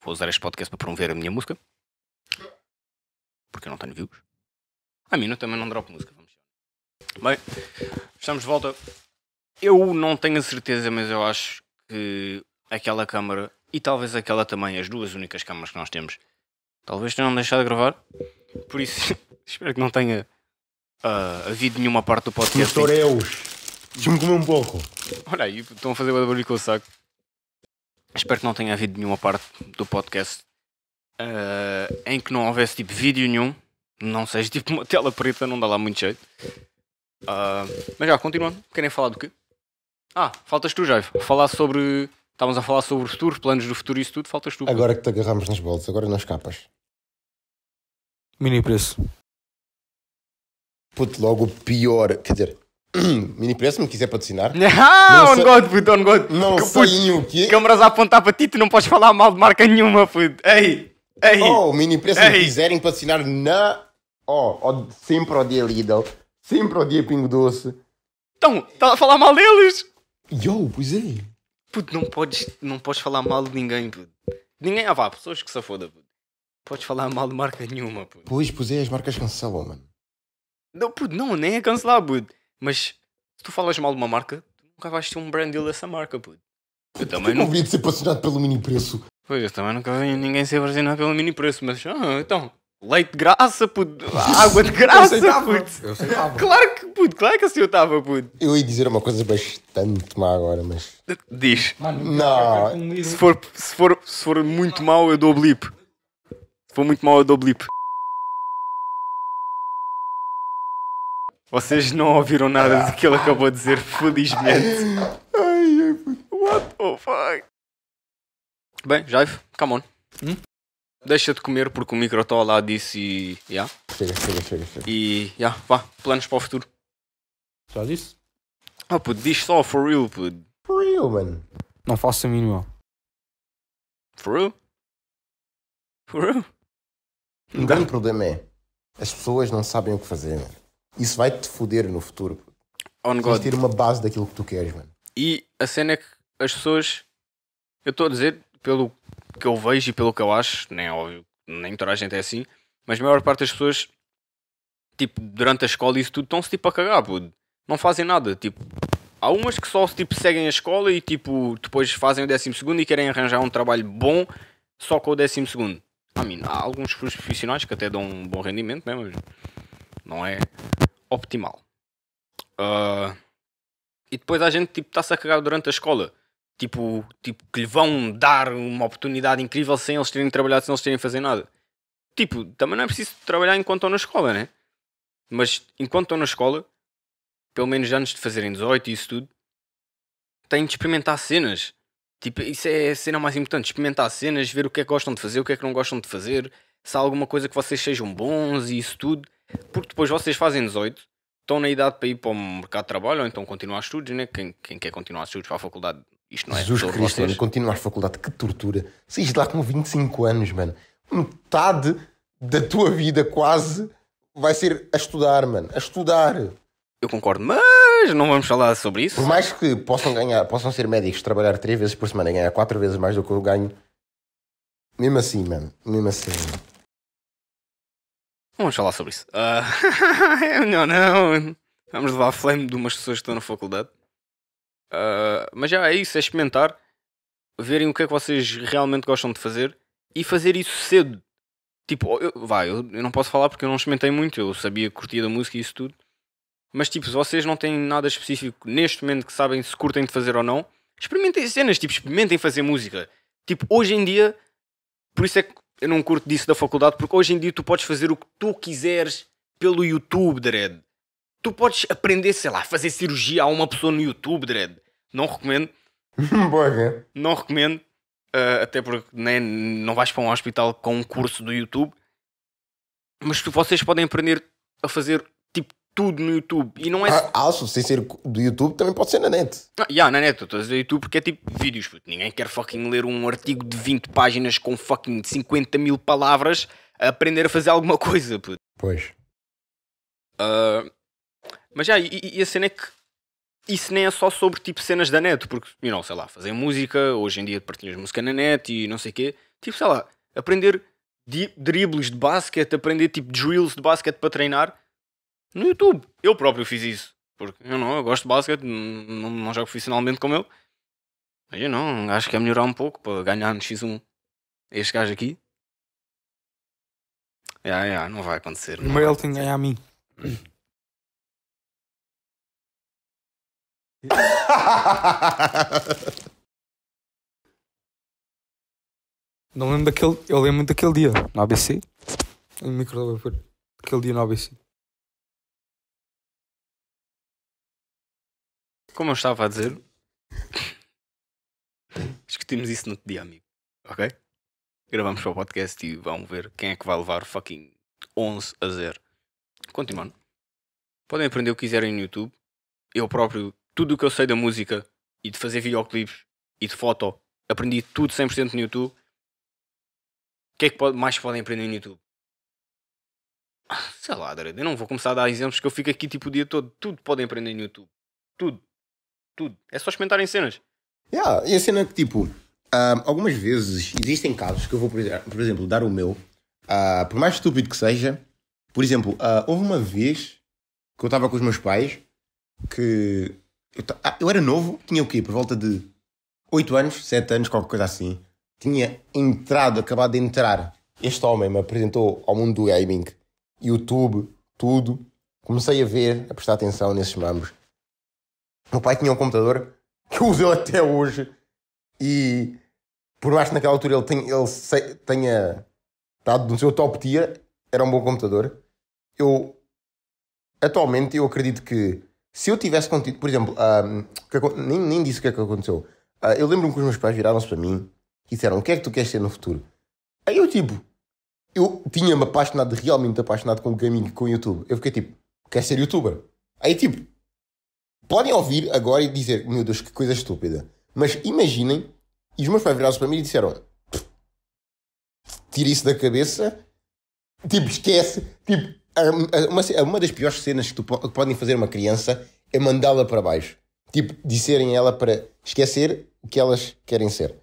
Vou usar este podcast para promover a minha música. Porque eu não tenho views. A mim eu também não dropo música. Vamos Bem, estamos de volta. Eu não tenho a certeza, mas eu acho que aquela câmara e talvez aquela também, as duas únicas câmaras que nós temos, talvez tenham deixado de gravar. Por isso, *laughs* espero que não tenha ah, havido nenhuma parte do podcast. em- Toreus. Deixa-me comer um pouco. Olha aí, estão a fazer o barulho com o saco. Espero que não tenha havido nenhuma parte do podcast ah, em que não houvesse tipo vídeo nenhum. Não seja tipo uma tela preta, não dá lá muito jeito. Ah, mas já, continuando. Querem falar do quê? Ah, faltas tu, Jairo. Falar sobre. Estávamos a falar sobre o futuro, planos do futuro e isso tudo. Faltas tu. Agora que te agarramos nas bolas, agora nas capas. Mini preço. Puto, logo o pior. Quer dizer, *clears throat* mini preço, se me quiser patrocinar. Ah, *laughs* Não on sei- God, puto, on God. Não Que sei o quê. Câmaras a apontar para ti, tu não podes falar mal de marca nenhuma, puto. Ei, ei. Oh, mini preço, se me Ei. quiserem patrocinar na. Oh, oh, sempre ao dia Lidl. Sempre ao dia Pingo Doce. Então, está a falar mal deles. Yo, pois é. Puto, não podes, não podes falar mal de ninguém, puto. Ninguém, ah vá, pessoas que se foda, puto. Podes falar mal de marca nenhuma, puto. Pois, pois é, as marcas cancelam, mano. Não, puto, não, nem é cancelar, puto. Mas se tu falas mal de uma marca, tu nunca vais ter um brand deal dessa marca, puto. Eu também não não. de ser patrocinado pelo mini preço. Pois, eu também nunca vi ninguém ser vacinado pelo mini preço, mas ah, então, leite de graça, puto. Água de *laughs* graça, puto. Eu aceitava. Claro que, puto, claro que assim eu estava, puto. Eu ia dizer uma coisa bastante má agora, mas. Diz. Mano, Não. Se for, se for, se for muito mau, eu dou blip. Se for muito mau, eu dou blip. Vocês não ouviram nada do que ele acabou de dizer, felizmente. Ai, What the fuck? Bem, Jaive, come on. Hum? Deixa de comer porque o micro está ao lado disso e. Yeah. chega, chega, chega, chega. E. Yeah, vá, planos para o futuro. Já disse? Ah, puto, diz só for real, puto. For real, mano. Não faço a mínima. For real? For real? Um grande problema é as pessoas não sabem o que fazer, mano. Isso vai te foder no futuro. puto. On Tens God. de ter uma base daquilo que tu queres, mano. E a cena é que as pessoas. Eu estou a dizer, pelo que eu vejo e pelo que eu acho, nem é óbvio, nem toda a gente é assim, mas a maior parte das pessoas, tipo, durante a escola e isso tudo, estão-se tipo a cagar. Não fazem nada, tipo. Há umas que só tipo, seguem a escola e tipo, depois fazem o décimo segundo e querem arranjar um trabalho bom só com o décimo segundo. I mean, há alguns profissionais que até dão um bom rendimento, né? mas não é optimal. Ah, e depois a gente tipo está-se a cagar durante a escola. Tipo, tipo, que lhe vão dar uma oportunidade incrível sem eles terem trabalhado, sem eles terem fazer nada. Tipo, também não é preciso trabalhar enquanto estão na escola, né? Mas enquanto estão na escola, pelo menos antes de fazerem 18 e isso tudo, têm de experimentar cenas. Tipo, isso é a cena mais importante. Experimentar cenas, ver o que é que gostam de fazer, o que é que não gostam de fazer, se há alguma coisa que vocês sejam bons e isso tudo. Porque depois vocês fazem 18, estão na idade para ir para o mercado de trabalho ou então continuar estudos, né? Quem, quem quer continuar estudos para a faculdade, isto não é Jesus Cristo, mano, continuar a faculdade, que tortura. Saís de lá com 25 anos, mano. Metade da tua vida quase vai ser a estudar, mano. A estudar. Eu concordo, mas não vamos falar sobre isso. Por mais que possam ganhar, possam ser médicos, trabalhar 3 vezes por semana e ganhar 4 vezes mais do que eu ganho. Mesmo assim, mano. Mesmo assim. Não vamos falar sobre isso. *laughs* É melhor não. Vamos levar a flame de umas pessoas que estão na faculdade. Ah, mas já é isso, é experimentar, verem o que é que vocês realmente gostam de fazer e fazer isso cedo. Tipo, eu, vai, eu, eu não posso falar porque eu não experimentei muito, eu sabia que curtia da música e isso tudo. Mas tipo, se vocês não têm nada específico neste momento que sabem se curtem de fazer ou não, experimentem cenas, tipo, experimentem fazer música. Tipo, hoje em dia, por isso é que eu não curto disso da faculdade, porque hoje em dia tu podes fazer o que tu quiseres pelo YouTube, Dredd. Tu podes aprender, sei lá, fazer cirurgia a uma pessoa no YouTube, Dredd. Não recomendo, *laughs* Boa, não recomendo. ah, até porque né, não vais para um hospital com um curso do YouTube. Mas tu, vocês podem aprender a fazer tipo tudo no YouTube. E não é Ah, also, sem ser do YouTube, também pode ser na net. Ah, yeah, na net, estou a dizer YouTube porque é tipo vídeos, puto. Ninguém quer fucking ler um artigo de 20 páginas com fucking 50 mil palavras a aprender a fazer alguma coisa, puto. Pois. Ah, mas já, e, e a cena é que isso nem é só sobre tipo cenas da net, porque, you know, sei lá, fazer música, hoje em dia partilhas música na net e não sei o quê. Tipo, sei lá, aprender dribles de basquete, aprender tipo drills de basquete para treinar no YouTube. Eu próprio fiz isso. Porque eu não, eu gosto de basquete, não, não jogo profissionalmente como eu. Mas eu não, acho que é melhorar um pouco para ganhar no X1 este gajo aqui. Yeah, yeah, não vai acontecer. não vai ele tem que ganhar a mim. *laughs* Não lembro daquele. Eu lembro daquele dia no ABC. O micro Aquele dia no ABC. Como eu estava a dizer, *laughs* discutimos isso no outro dia, amigo. Ok? Gravamos para o podcast e vamos ver quem é que vai levar fucking 11 a 0. Continuando. Podem aprender o que quiserem no YouTube. Eu próprio, tudo o que eu sei da música e de fazer videoclipes e de foto, aprendi tudo 100% no YouTube. O que é que pode- mais podem aprender no YouTube? Sei lá, eu não vou começar a dar exemplos que eu fico aqui tipo o dia todo. Tudo podem aprender no YouTube. Tudo. Tudo. É só experimentarem cenas. Yeah, e a cena que, tipo, ah, algumas vezes existem casos que eu vou, por exe- por exemplo, dar o meu, ah, por mais estúpido que seja, por exemplo, ah, houve uma vez que eu estava com os meus pais que eu, ah, eu era novo, tinha o quê? Por volta de 8 anos, 7 anos, qualquer coisa assim. Tinha entrado, acabado de entrar. Este homem me apresentou ao mundo do gaming, YouTube, tudo. Comecei a ver, a prestar atenção nesses mambos. Meu pai tinha um computador que eu uso até hoje e por mais que naquela altura ele, tenha, ele se- tenha estado no seu top tier, era um bom computador. Eu atualmente eu acredito que se eu tivesse contido, por exemplo, que nem, nem disse o que é que aconteceu. Ah, eu lembro-me que os meus pais viraram-se para mim e disseram: O que é que tu queres ser no futuro? Aí eu, tipo, eu tinha-me apaixonado, realmente apaixonado com o gaming e com o YouTube. Eu fiquei tipo: Quero ser youtuber. Aí, tipo, podem ouvir agora e dizer: Meu Deus, que coisa estúpida. Mas imaginem, e os meus pais viraram-se para mim e disseram: "Pff, Tira isso da cabeça, tipo, esquece. Tipo, uma, ce- uma das piores cenas que, tu que podem fazer uma criança é mandá-la para baixo. Tipo, disserem a ela para esquecer o que elas querem ser.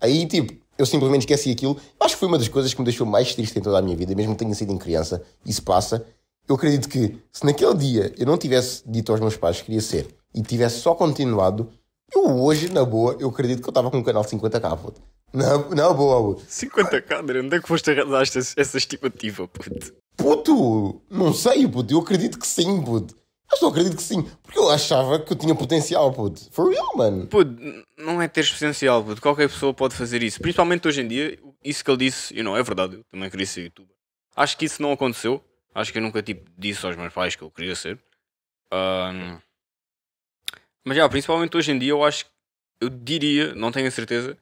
Aí, tipo, eu simplesmente esqueci aquilo. Acho que foi uma das coisas que me deixou mais triste em toda a minha vida, mesmo que tenha sido em criança. Isso passa. Eu acredito que se naquele dia eu não tivesse dito aos meus pais que queria ser e tivesse só continuado, eu hoje, na boa, eu acredito que eu estava com um canal de 50k, puto. Na, na boa, puto. 50k, André, onde é que foste arranjar esta, essa estimativa, puto? Puto, não sei, puto. Eu acredito que sim, puto. Eu só acredito que sim. Porque eu achava que eu tinha potencial, puto. For real, mano. Puto, não é ter potencial, puto. Qualquer pessoa pode fazer isso. Principalmente hoje em dia, isso que ele disse, you know, é verdade, eu também queria ser youtuber. Acho que isso não aconteceu. Acho que eu nunca tipo, disse aos meus pais que eu queria ser. Ahm, mas já, principalmente hoje em dia, eu acho, eu diria, não tenho a certeza,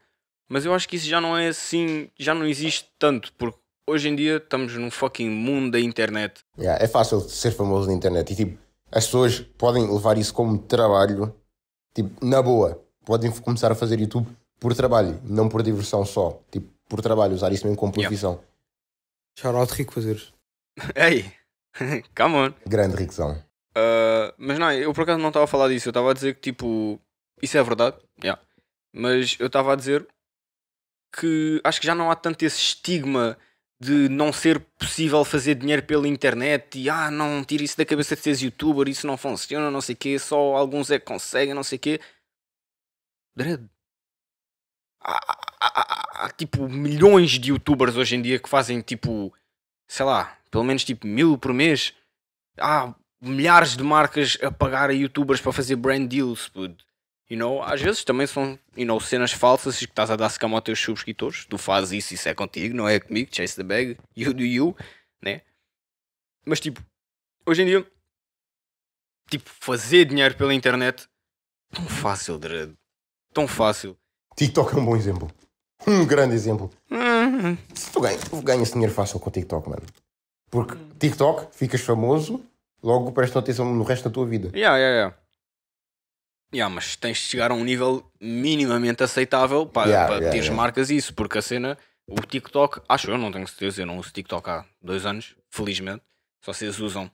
mas eu acho que isso já não é assim, já não existe tanto, porque hoje em dia estamos num fucking mundo da internet. Yeah, é fácil ser famoso na internet. E tipo, as pessoas podem levar isso como trabalho. Tipo, na boa. Podem começar a fazer YouTube por trabalho, não por diversão só. Tipo, por trabalho, usar isso mesmo como Yeah. profissão. Shout out Rico Fazeres. *laughs* Ei, *laughs* come on. Grande riquezão. Uh, mas não, eu por acaso não estava a falar disso, eu estava a dizer que tipo, isso é verdade, yeah. mas eu estava a dizer que acho que já não há tanto esse estigma de não ser possível fazer dinheiro pela internet e ah, não, tira isso da cabeça de seres youtuber, isso não funciona, não sei o quê, só alguns é que conseguem, não sei o quê. Dread. Há, há- há- há- tipo milhões de youtubers hoje em dia que fazem tipo, sei lá, pelo menos tipo mil por mês. Há milhares de marcas a pagar a youtubers para fazer brand deals. You know, às vezes também são you know, cenas falsas que estás a dar scam aos teus subscritores. Tu fazes isso, isso é contigo, não é comigo. Chase the bag, *laughs* you do you, né? Mas tipo, hoje em dia, tipo, fazer dinheiro pela internet, tão fácil, Dredd. Tão fácil. TikTok é um bom exemplo. Um grande exemplo. Hum, Se tu ganhas, tu ganhas dinheiro fácil com TikTok, mano. Porque TikTok, ficas famoso, logo prestam atenção no resto da tua vida. Yeah, yeah, yeah. Yeah, mas tens de chegar a um nível minimamente aceitável para, Yeah, para yeah, teres yeah. marcas e isso, porque a cena, o TikTok, acho eu, não tenho certeza, eu não uso TikTok há dois anos, felizmente. Só vocês usam.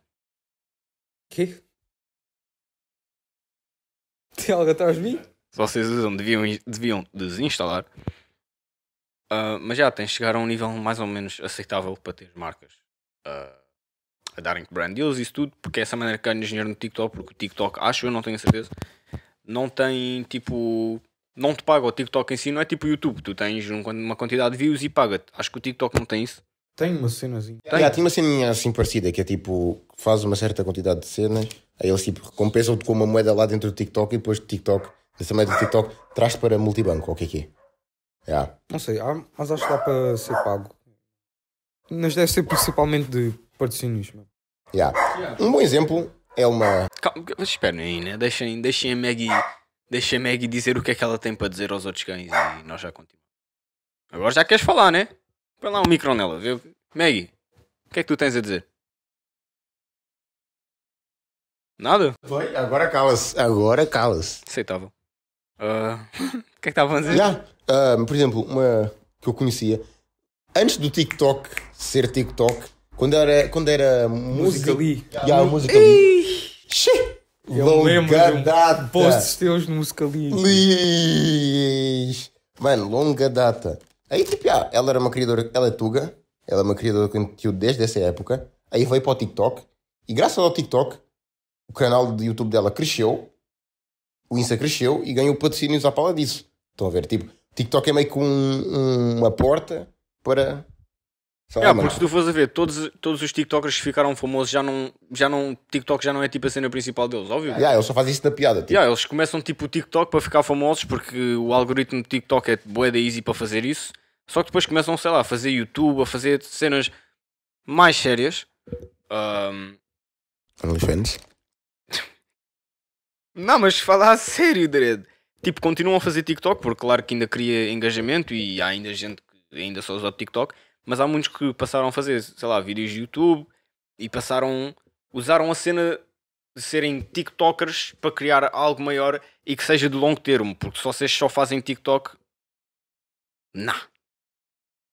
Quê? Tem algo atrás de mim? Se vocês usam, deviam, deviam desinstalar. Ah, mas já tens de chegar a um nível mais ou menos aceitável para ter marcas ah, a darem brand deals e isso tudo, porque é essa maneira que ganhas dinheiro no TikTok, porque o TikTok, acho eu, não tenho certeza, não tem tipo. Não te paga o TikTok em si, não é tipo o YouTube. Tu tens um- uma quantidade de views e paga-te. Acho que o TikTok não tem isso. Tem uma cenazinha. Tem. Yeah, tinha uma ceninha assim parecida, que é tipo, faz uma certa quantidade de cenas, aí eles tipo recompensam-te com uma moeda lá dentro do TikTok e depois do TikTok, dessa moeda do TikTok, traz para multibanco, ou o que é que é? Yeah. Não sei, há- mas acho que dá para ser pago. Mas deve ser principalmente de patrocínios. Yeah. Um bom exemplo é uma. Calma, mas esperem aí, né? Deixem, deixem a Maggie. Deixem a Maggie dizer o que é que ela tem para dizer aos outros cães e nós já continuamos. Agora já queres falar, né? Põe lá um micro nela, vê? Maggie, o que é que tu tens a dizer? Nada? Foi? Agora cala-se. Agora cala-se. Aceitável. Ah, *laughs* o que é que estavam a dizer? Yeah. Ah, por exemplo, uma que eu conhecia, antes do TikTok ser TikTok, quando era, quando era música. Yeah. Xê! Eu lembro de Longa data. Posts teus no Muscali. Liz. Mano, longa data. Aí, tipo, ah, ela era uma criadora, ela é Tuga, ela é uma criadora de conteúdo desde essa época. Aí veio para o TikTok, e graças ao TikTok, o canal de YouTube dela cresceu, o Insta cresceu e ganhou patrocínios à pala disso. Estão a ver? Tipo, TikTok é meio que um- um- uma porta para. Lá, Ah, mano. porque se tu fores a ver, todos, todos os TikTokers que ficaram famosos já não, já não. TikTok já não é tipo a cena principal deles, óbvio. Yeah, ele só faz isso na piada. Tipo, Yeah, eles começam tipo o TikTok para ficar famosos porque o algoritmo do TikTok é bué da easy para fazer isso. Só que depois começam, sei lá, a fazer YouTube, a fazer cenas mais sérias. Ahm, OnlyFans. Não, mas falar a sério, Dredd. Tipo, continuam a fazer TikTok porque claro que ainda cria engajamento e há ainda gente que ainda só usa o TikTok. Mas há muitos que passaram a fazer, sei lá, vídeos de YouTube e passaram, usaram a cena de serem TikTokers para criar algo maior e que seja de longo termo. Porque se vocês só fazem TikTok, nah.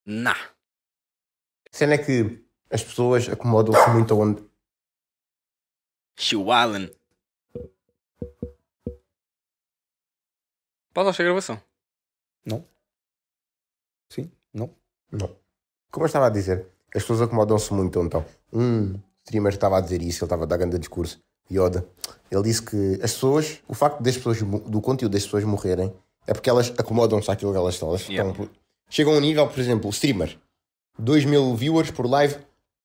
Nah. A cena é que as pessoas acomodam-se muito aonde. Chiu Allen. Pausa a gravação. Não? Sim. Não. Como eu estava a dizer, as pessoas acomodam-se muito então. Um streamer estava a dizer isso, ele estava a dar grande discurso, Yoda. Ele disse que as pessoas, o facto das pessoas, do conteúdo das pessoas morrerem é porque elas acomodam-se àquilo que elas estão. Elas Yeah. estão chegam a um nível, por exemplo, streamer, 2 mil viewers por live,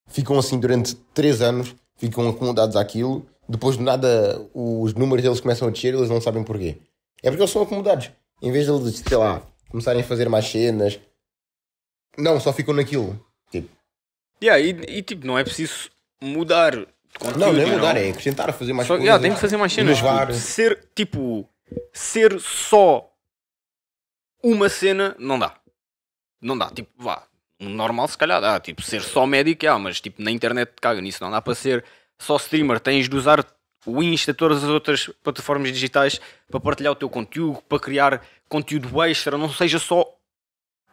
ficam assim durante 3 anos, ficam acomodados àquilo, depois do nada os números deles começam a descer e eles não sabem porquê. É porque eles são acomodados. Em vez de eles, sei lá, começarem a fazer mais cenas, não, só ficam naquilo. Tipo, Yeah, e, e, tipo, não é preciso mudar de conteúdo. não, nem you mudar, know? é acrescentar, fazer mais Só, coisas. yeah, tem que fazer mais cenas. puto. Ser, tipo, ser só uma cena, não dá. Não dá. Tipo, vá. Normal, se calhar dá. Tipo, ser só médico, ah, mas tipo, na internet caga nisso. Não dá para ser só streamer. Tens de usar o Insta, todas as outras plataformas digitais para partilhar o teu conteúdo, para criar conteúdo extra. Não seja só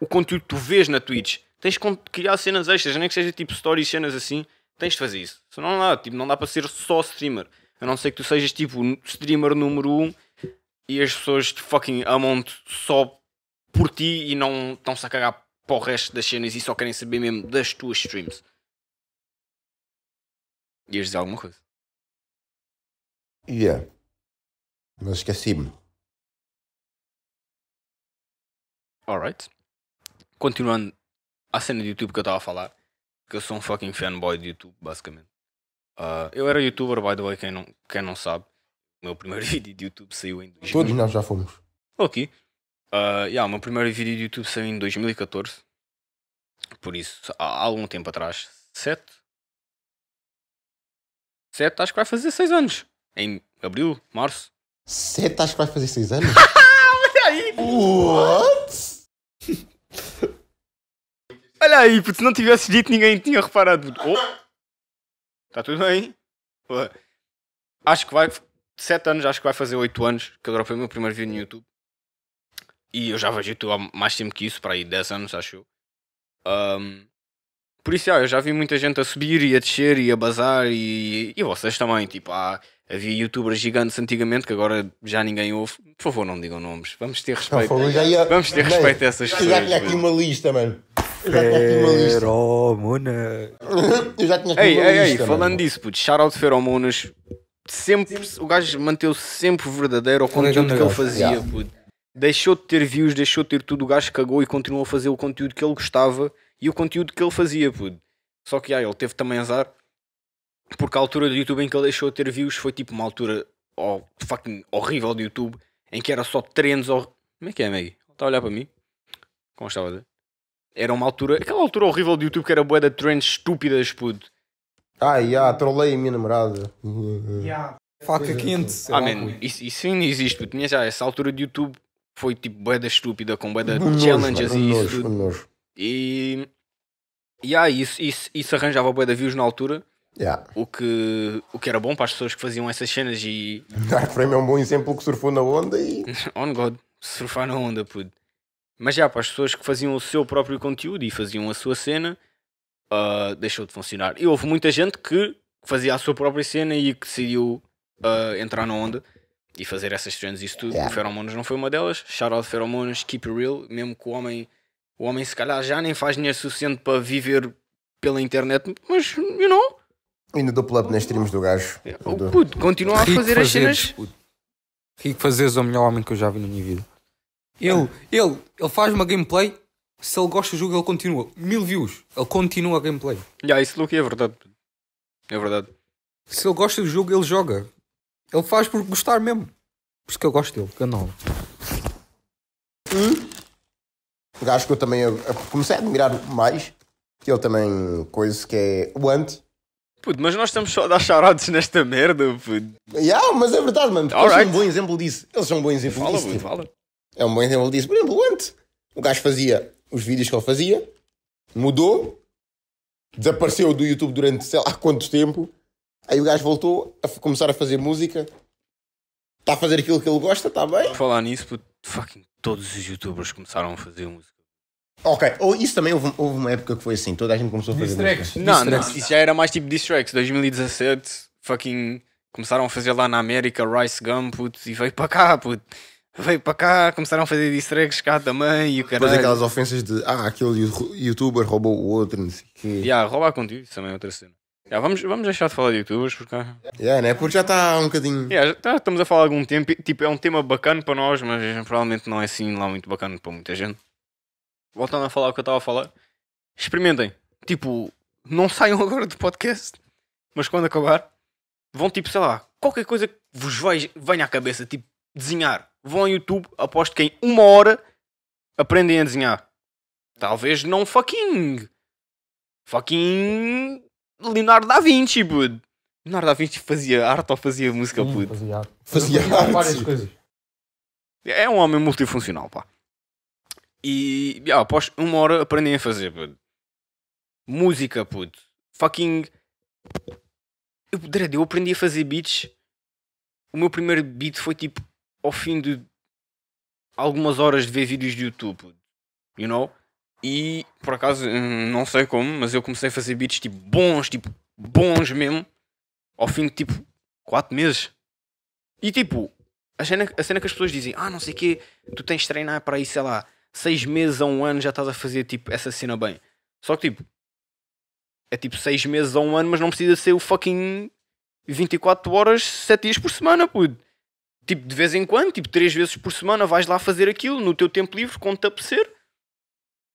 o conteúdo que tu vês na Twitch. Tens de criar cenas extras, nem que seja tipo stories, cenas assim. Tens de fazer isso. Senão não dá, tipo, não dá para ser só streamer. A não ser que tu sejas tipo streamer número 1 um, e as pessoas fucking amam-te só por ti e não estão-se a cagar para o resto das cenas e só querem saber mesmo das tuas streams. Ias dizer alguma coisa? Yeah. Mas esqueci-me. Alright. Continuando à cena de YouTube que eu estava a falar, que eu sou um fucking fanboy de YouTube, basicamente. Ah, eu era youtuber, by the way, quem não, quem não sabe. O meu primeiro *laughs* vídeo de YouTube saiu em 2000. Todos nós já fomos. Ok. Uh, yeah, o meu primeiro vídeo de YouTube saiu em 2014. Por isso, há algum tempo atrás. Sete? Sete, acho que vai fazer seis anos. Em abril, março. Sete, acho que vai fazer seis anos. *laughs* Olha aí! What? Olha aí, porque se não tivesse dito ninguém tinha reparado. Oh, está tudo bem? Ué. Acho que vai. Sete anos, acho que vai fazer oito anos que eu dropei o meu primeiro vídeo no YouTube. E eu já vejo YouTube há mais tempo que isso, para aí 10 anos, acho eu. Ahm, por isso, ah, eu já vi muita gente a subir e a descer e a bazar e, e vocês também. Tipo, ah, havia youtubers gigantes antigamente que agora já ninguém ouve. Por favor, não digam nomes. Vamos ter Não, respeito. já ia... Vamos ter respeito a essas pessoas. já tinha aqui uma lista, mano. Eu já tinha aqui uma lista. Feromona. *laughs* Eu já tinha aqui Ei, uma ei, ei, lista, falando mano. disso, puto, shoutout feromonas. Sempre, o gajo manteve-se sempre verdadeiro ao é conteúdo que ele fazia, Yeah. puto. Deixou de ter views, deixou de ter tudo, o gajo cagou e continuou a fazer o conteúdo que ele gostava e o conteúdo que ele fazia, puto. Só que, ah, ele teve também azar, porque a altura do YouTube em que ele deixou de ter views foi tipo uma altura oh, fucking horrível do YouTube, em que era só trends, hor... como é que é, Maggie? Está a olhar para mim? Como estava a dizer? Era uma altura, aquela altura horrível do YouTube que era bué de trends estúpidas, puto. Ah, já, trolei a minha namorada. Faca quente. sei Ah, man, isso, isso ainda existe, puto. Tinha já essa altura de YouTube foi tipo bué da estúpida, com bué da Um nojo, challenges um e isso nojo, tudo. um nojo. E, e ah, isso, isso, isso arranjava bué da views na altura, Yeah. o que, o que era bom para as pessoas que faziam essas cenas e *laughs* Dark Frame é um bom exemplo que surfou na onda e. *laughs* on God, surfar na onda, puto. Mas já, para as pessoas que faziam o seu próprio conteúdo e faziam a sua cena, ah, deixou de funcionar. E houve muita gente que fazia a sua própria cena e que decidiu ah, entrar na onda e fazer essas trends e isso tudo. Yeah. O Feromonas não foi uma delas. Shout out Feromonas, keep it real. Mesmo que o homem, o homem se calhar já nem faz dinheiro suficiente para viver pela internet, mas, you know, Ainda dou pull-up nas streams do gajo. o Eu dou. puto, continua a Rico fazer as cenas. puto. Rico Fazeres é o melhor homem que eu já vi na minha vida. Ele, ele, ele faz uma gameplay. Se ele gosta do jogo, ele continua. Mil views. Ele continua a gameplay. Já, isso Luke é verdade. É verdade. Se ele gosta do jogo, ele joga. Ele faz por gostar mesmo. Por isso que eu gosto dele. Canal. Um gajo que eu também comecei a admirar mais, que ele também, coisa que é o Ant. Puto, mas nós estamos só a dar shoutouts nesta merda, puto. Yeah, mas é verdade, mano. Eles são um bom exemplo disso. Eles são um bom exemplo Fala, disso. puto, tipo. fala. É um bom exemplo disso. Por exemplo, o Ant. O gajo fazia os vídeos que ele fazia, mudou, desapareceu do YouTube durante sei lá quanto tempo. Aí o gajo voltou a começar a fazer música. Está a fazer aquilo que ele gosta, está bem. Falar nisso, puto, fucking todos os youtubers começaram a fazer música. Ok, ou isso também houve, houve uma época que foi assim, toda a gente começou a fazer música. Não, não, isso já era mais tipo diss tracks. 2017, fucking começaram a fazer lá na América Rice Gum, puto, e veio para cá, puto. Veio para cá, começaram a fazer tracks cá também e o Depois caralho. aquelas ofensas de ah, aquele you- youtuber roubou o outro, não sei o quê. Yeah, roubar contigo, isso também é outra cena. Yeah, vamos, vamos deixar de falar de youtubers porque Yeah, né? Porque já está um bocadinho. Yeah, já tá- estamos a falar há algum tempo. Tipo, é um tema bacana para nós, mas provavelmente não é assim lá muito bacana para muita gente. Voltando a falar o que eu estava a falar, experimentem. Tipo, não saiam *laughs* agora do podcast, mas quando acabar, vão tipo, sei lá, qualquer coisa que vos venha à cabeça, tipo, desenhar. Vão ao YouTube, aposto que em uma hora aprendem a desenhar. Talvez não fucking. Fucking. Leonardo da Vinci, bud. Leonardo da Vinci fazia arte ou fazia música, Hum, puto. Fazia arte. Fazia Fazia arte. várias coisas. É um homem multifuncional, pá. E, yeah, após uma hora aprendem a fazer, puto. Música, puto. Fucking. Eu, eu aprendi a fazer beats. O meu primeiro beat foi tipo ao fim de algumas horas de ver vídeos de YouTube. You know? E por acaso, não sei como, mas eu comecei a fazer beats tipo bons, tipo bons mesmo, ao fim de tipo 4 meses. E tipo, a cena, a cena que as pessoas dizem, ah, não sei o quê, tu tens de treinar para aí, sei lá, 6 meses a um ano já estás a fazer tipo essa cena bem. Só que tipo, é tipo 6 meses a um ano, mas não precisa ser o fucking 24 horas, 7 dias por semana, puto. Tipo, de vez em quando, tipo 3 vezes por semana, vais lá fazer aquilo no teu tempo livre, quando te apetecer.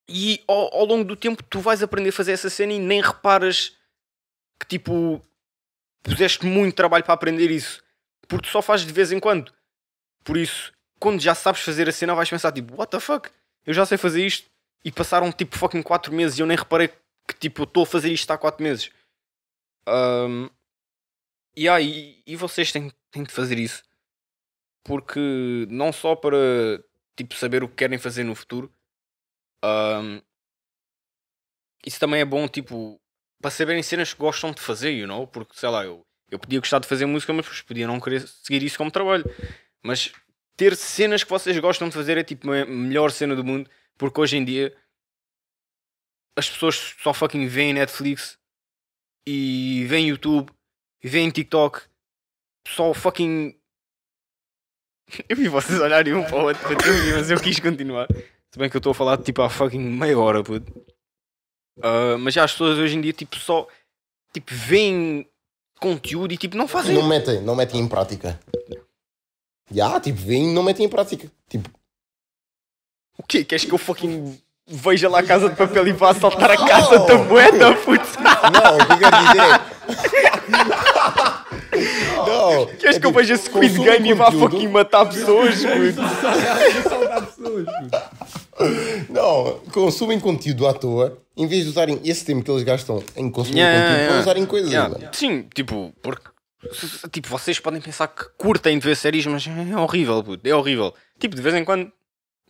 E ao, ao longo do tempo tu vais aprender a fazer essa cena e nem reparas que tipo puseste muito trabalho para aprender isso. Porque tu só fazes de vez em quando. Por isso, quando já sabes fazer a cena, vais pensar tipo, what the fuck? Eu já sei fazer isto. E passaram tipo fucking 4 meses e eu nem reparei que tipo eu estou a fazer isto há 4 meses. Ahm, e aí, e vocês têm, têm de fazer isso. Porque não só para tipo saber o que querem fazer no futuro. ahm, isso também é bom tipo para saberem cenas que gostam de fazer, you know? Porque sei lá, eu, eu podia gostar de fazer música, mas podia não querer seguir isso como trabalho. Mas ter cenas que vocês gostam de fazer é tipo a melhor cena do mundo, porque hoje em dia as pessoas só fucking veem Netflix e veem YouTube e veem TikTok, só fucking. Eu vi vocês olharem um para o outro, para terminar, mas eu quis continuar. Se bem que eu estou a falar tipo há fucking meia hora, puto. Ah, mas já as pessoas hoje em dia tipo só tipo veem conteúdo e tipo não fazem Não metem, não metem em prática. Já, tipo, vêm e não metem em prática. Tipo, O quê? Queres que eu fucking veja lá a casa de papel e vá *laughs* assaltar a casa da moeda, puto? não, o que eu quero dizer é. *laughs* *laughs* Queres é que eu veja Squid Game e vá fucking matar pessoas, puto? Saudar pessoas. Não, consumem conteúdo à toa em vez de usarem esse tempo que eles gastam em consumir Yeah, conteúdo yeah. para usarem coisas. Yeah. Sim, tipo, porque tipo, vocês podem pensar que curtem de ver séries, mas é horrível, puto, é horrível. Tipo, de vez em quando,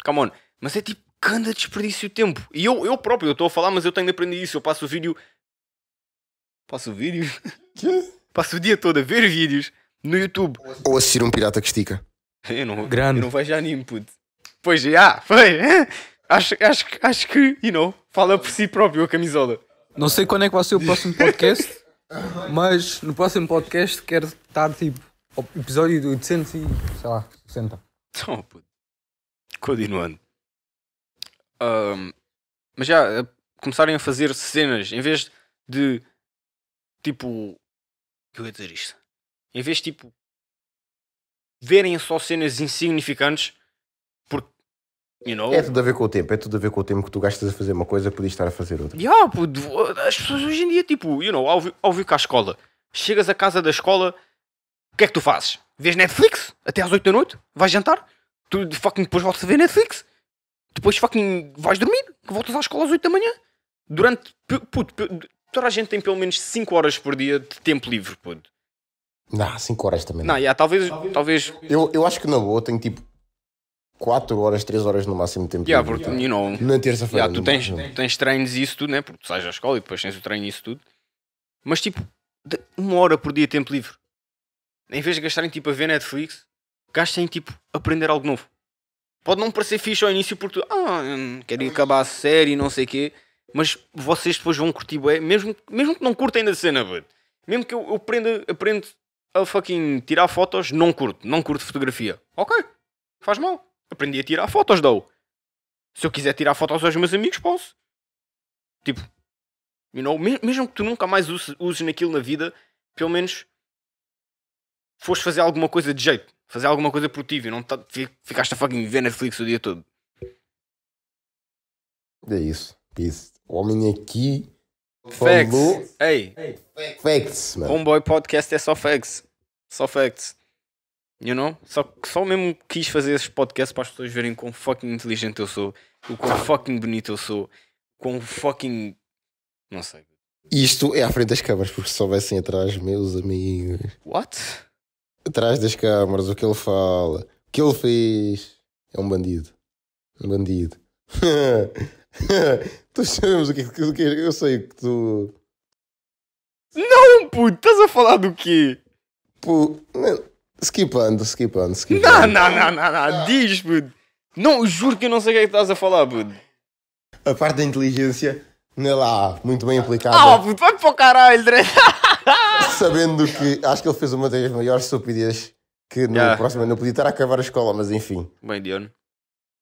come on, mas é tipo, que anda desperdício de tempo. E eu, eu próprio, eu estou a falar, mas eu tenho de aprender isso. Eu passo o vídeo. Passo o vídeo? Passo o dia todo a ver vídeos no YouTube. Ou assistir um pirata que estica. Eu não, Grande. eu não vejo anime, puto. Pois, já, foi. *laughs* Acho, acho, que- acho que, you know, fala por si próprio a camisola. Não sei quando é que vai ser o próximo podcast, *laughs* mas no próximo podcast quero estar tipo ao episódio do 800 e sei lá, 60. Então, puto. Continuando. Ahm, mas já, eh, começarem a fazer cenas, em vez de, tipo, o que eu ia dizer isto? Em vez de, tipo, verem só cenas insignificantes, porque, you know, É tudo a ver com o tempo, é tudo a ver com o tempo que tu gastas a fazer uma coisa, podias estar a fazer outra. Yeah, puto, as pessoas hoje em dia, tipo, you know, ao, vi- ao vir cá à escola, chegas à casa da escola, o que é que tu fazes? Vês Netflix até às 8 da noite? Vais jantar? Tu fucking depois voltas a ver Netflix? Depois fucking vais dormir? Que voltas à escola às 8 da manhã? Durante, pu- puto, pu- toda a gente tem pelo menos 5 horas por dia de tempo livre, puto. Não, 5 horas também. Não, Não. yeah, talvez, talvez, Eu, eu acho que na boa tenho tipo 4 horas, 3 horas no máximo de tempo. yeah, livre. porque, you know, Na terça-feira. Yeah, tu tens, máximo. tens treinos e isso tudo, né? Porque tu sais à escola e depois tens o treino e isso tudo. Mas tipo, de uma hora por dia tempo livre. Em vez de gastarem tipo a ver Netflix, gastem tipo a aprender algo novo. Pode não parecer fixe ao início porque tu, ah, hum, quero acabar a série e não sei o quê. Mas vocês depois vão curtir, bué, mesmo, mesmo que não curtem da cena, bud. Mesmo que eu, eu aprenda, aprenda a fucking tirar fotos, não curto, não curto fotografia. Ok, Faz mal. Aprendi a tirar fotos, dou. Se eu quiser tirar fotos aos meus amigos, posso. Tipo, you know, me- mesmo que tu nunca mais uses, uses naquilo na vida, pelo menos foste fazer alguma coisa de jeito. Fazer alguma coisa produtiva e não tá, fi- ficaste a fucking ver Netflix o dia todo. É isso. Isso. O homem aqui Facts. falou Ei, facts, mano. Homeboy Podcast é só facts. Só facts. You know? Só, só mesmo quis fazer esses podcasts para as pessoas verem quão fucking inteligente eu sou, o quão fucking bonito eu sou, quão fucking. Não sei. Isto é à frente das câmaras, porque se soubessem atrás, meus amigos. What? Atrás das câmaras, o que ele fala, o que ele fez. É um bandido. Um bandido. *laughs* *laughs* *laughs* tu sabemos o que, é que- o que Eu sei que tu. Não, puto, estás a falar do quê? Pô, não, skipando, skipando, Não, skipando. não, não, não, não. Diz, puto. Não, juro que eu não sei o que é que estás a falar, puto. A parte da inteligência, não é lá, muito bem aplicada. Ah, puto, vai para o caralho, Dre. *laughs* Sabendo que acho que ele fez uma das maiores estupidez que no Yeah. próximo ano podia estar a acabar a escola, mas enfim. Bem, Diano.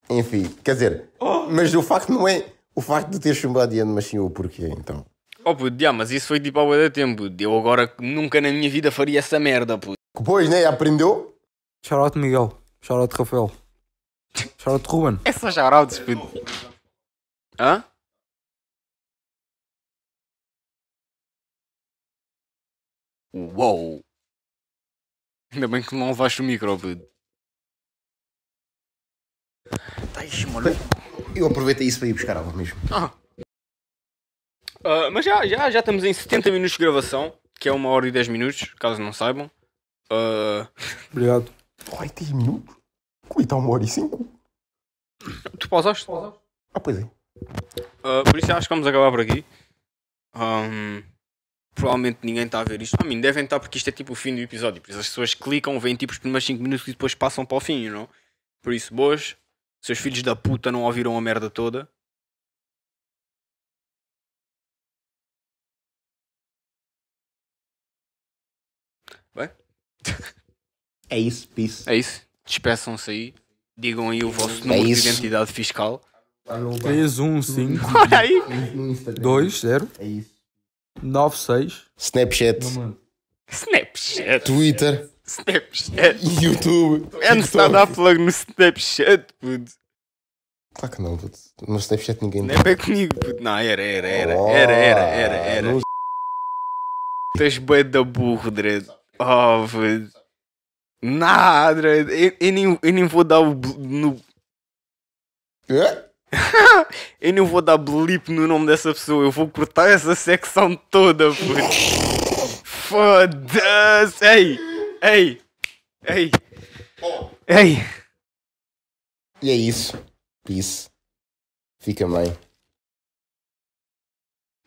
Enfim, quer dizer, mas o facto não é o facto de ter chumbado de ano, mas sim o porquê, então. Oh, puto, já, mas isso foi tipo bué de tempo. Eu agora nunca na minha vida faria essa merda, puto. Depois, né, aprendeu? Shoutout Miguel. Shoutout Rafael. Shoutout Ruben. Essas shoutouts, puto. Hã? Uou! Ainda bem que não levaste o micro, puto. Tá maluco. Eu aproveitei isso para ir buscar água mesmo. Ah. Ah, mas já, já, já estamos em 70 minutos de gravação, que é uma hora e 10 minutos, caso não saibam. Ah, Obrigado. Ai, 10 minutos? Como está uma hora e cinco? tu pausaste? Ah, pois é. Uh, por isso acho que vamos acabar por aqui. Um, provavelmente ninguém está a ver isto. A mim devem estar porque isto é tipo o fim do episódio. Por isso as pessoas clicam, veem tipo os primeiros 5 minutos e depois passam para o fim, you know? Por isso, boas. Seus filhos da puta não ouviram a merda toda. Bem, É isso, peace. é isso. Despeçam-se aí. Digam aí o vosso número de isso. identidade fiscal. 3, 1, 5, Olha aí! No Instagram. 2, 0, É isso. 9, 6. Snapchat, Snapchat. Twitter, Snapchat. *laughs* YouTube. É não a dar plug no Snapchat, puto. Claro que não, puto. No Snapchat ninguém Não é bem comigo, puto. Não, era, era, era. Era, era, era, era. Não- Tens bué da burro, Dredd. Oh, puto. Nah, Dredd. Eu, eu, nem, eu nem vou dar o... No, Hã? *laughs* eu nem vou dar blip no nome dessa pessoa. Eu vou cortar essa secção toda, puto. *laughs* Foda-se. Ei, ei, ei. Ei. E é isso. Peace. Fica bem.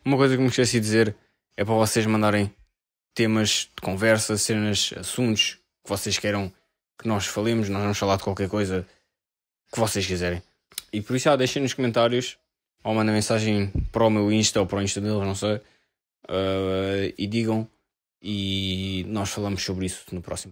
Uma coisa que me esqueci de dizer é para vocês mandarem temas de conversa, cenas, assuntos que vocês queiram que nós falemos. Nós vamos falar de qualquer coisa que vocês quiserem. E por isso, já deixem nos comentários ou mandem mensagem para o meu Insta ou para o Insta deles, não sei. ah, e digam. E nós falamos sobre isso no próximo.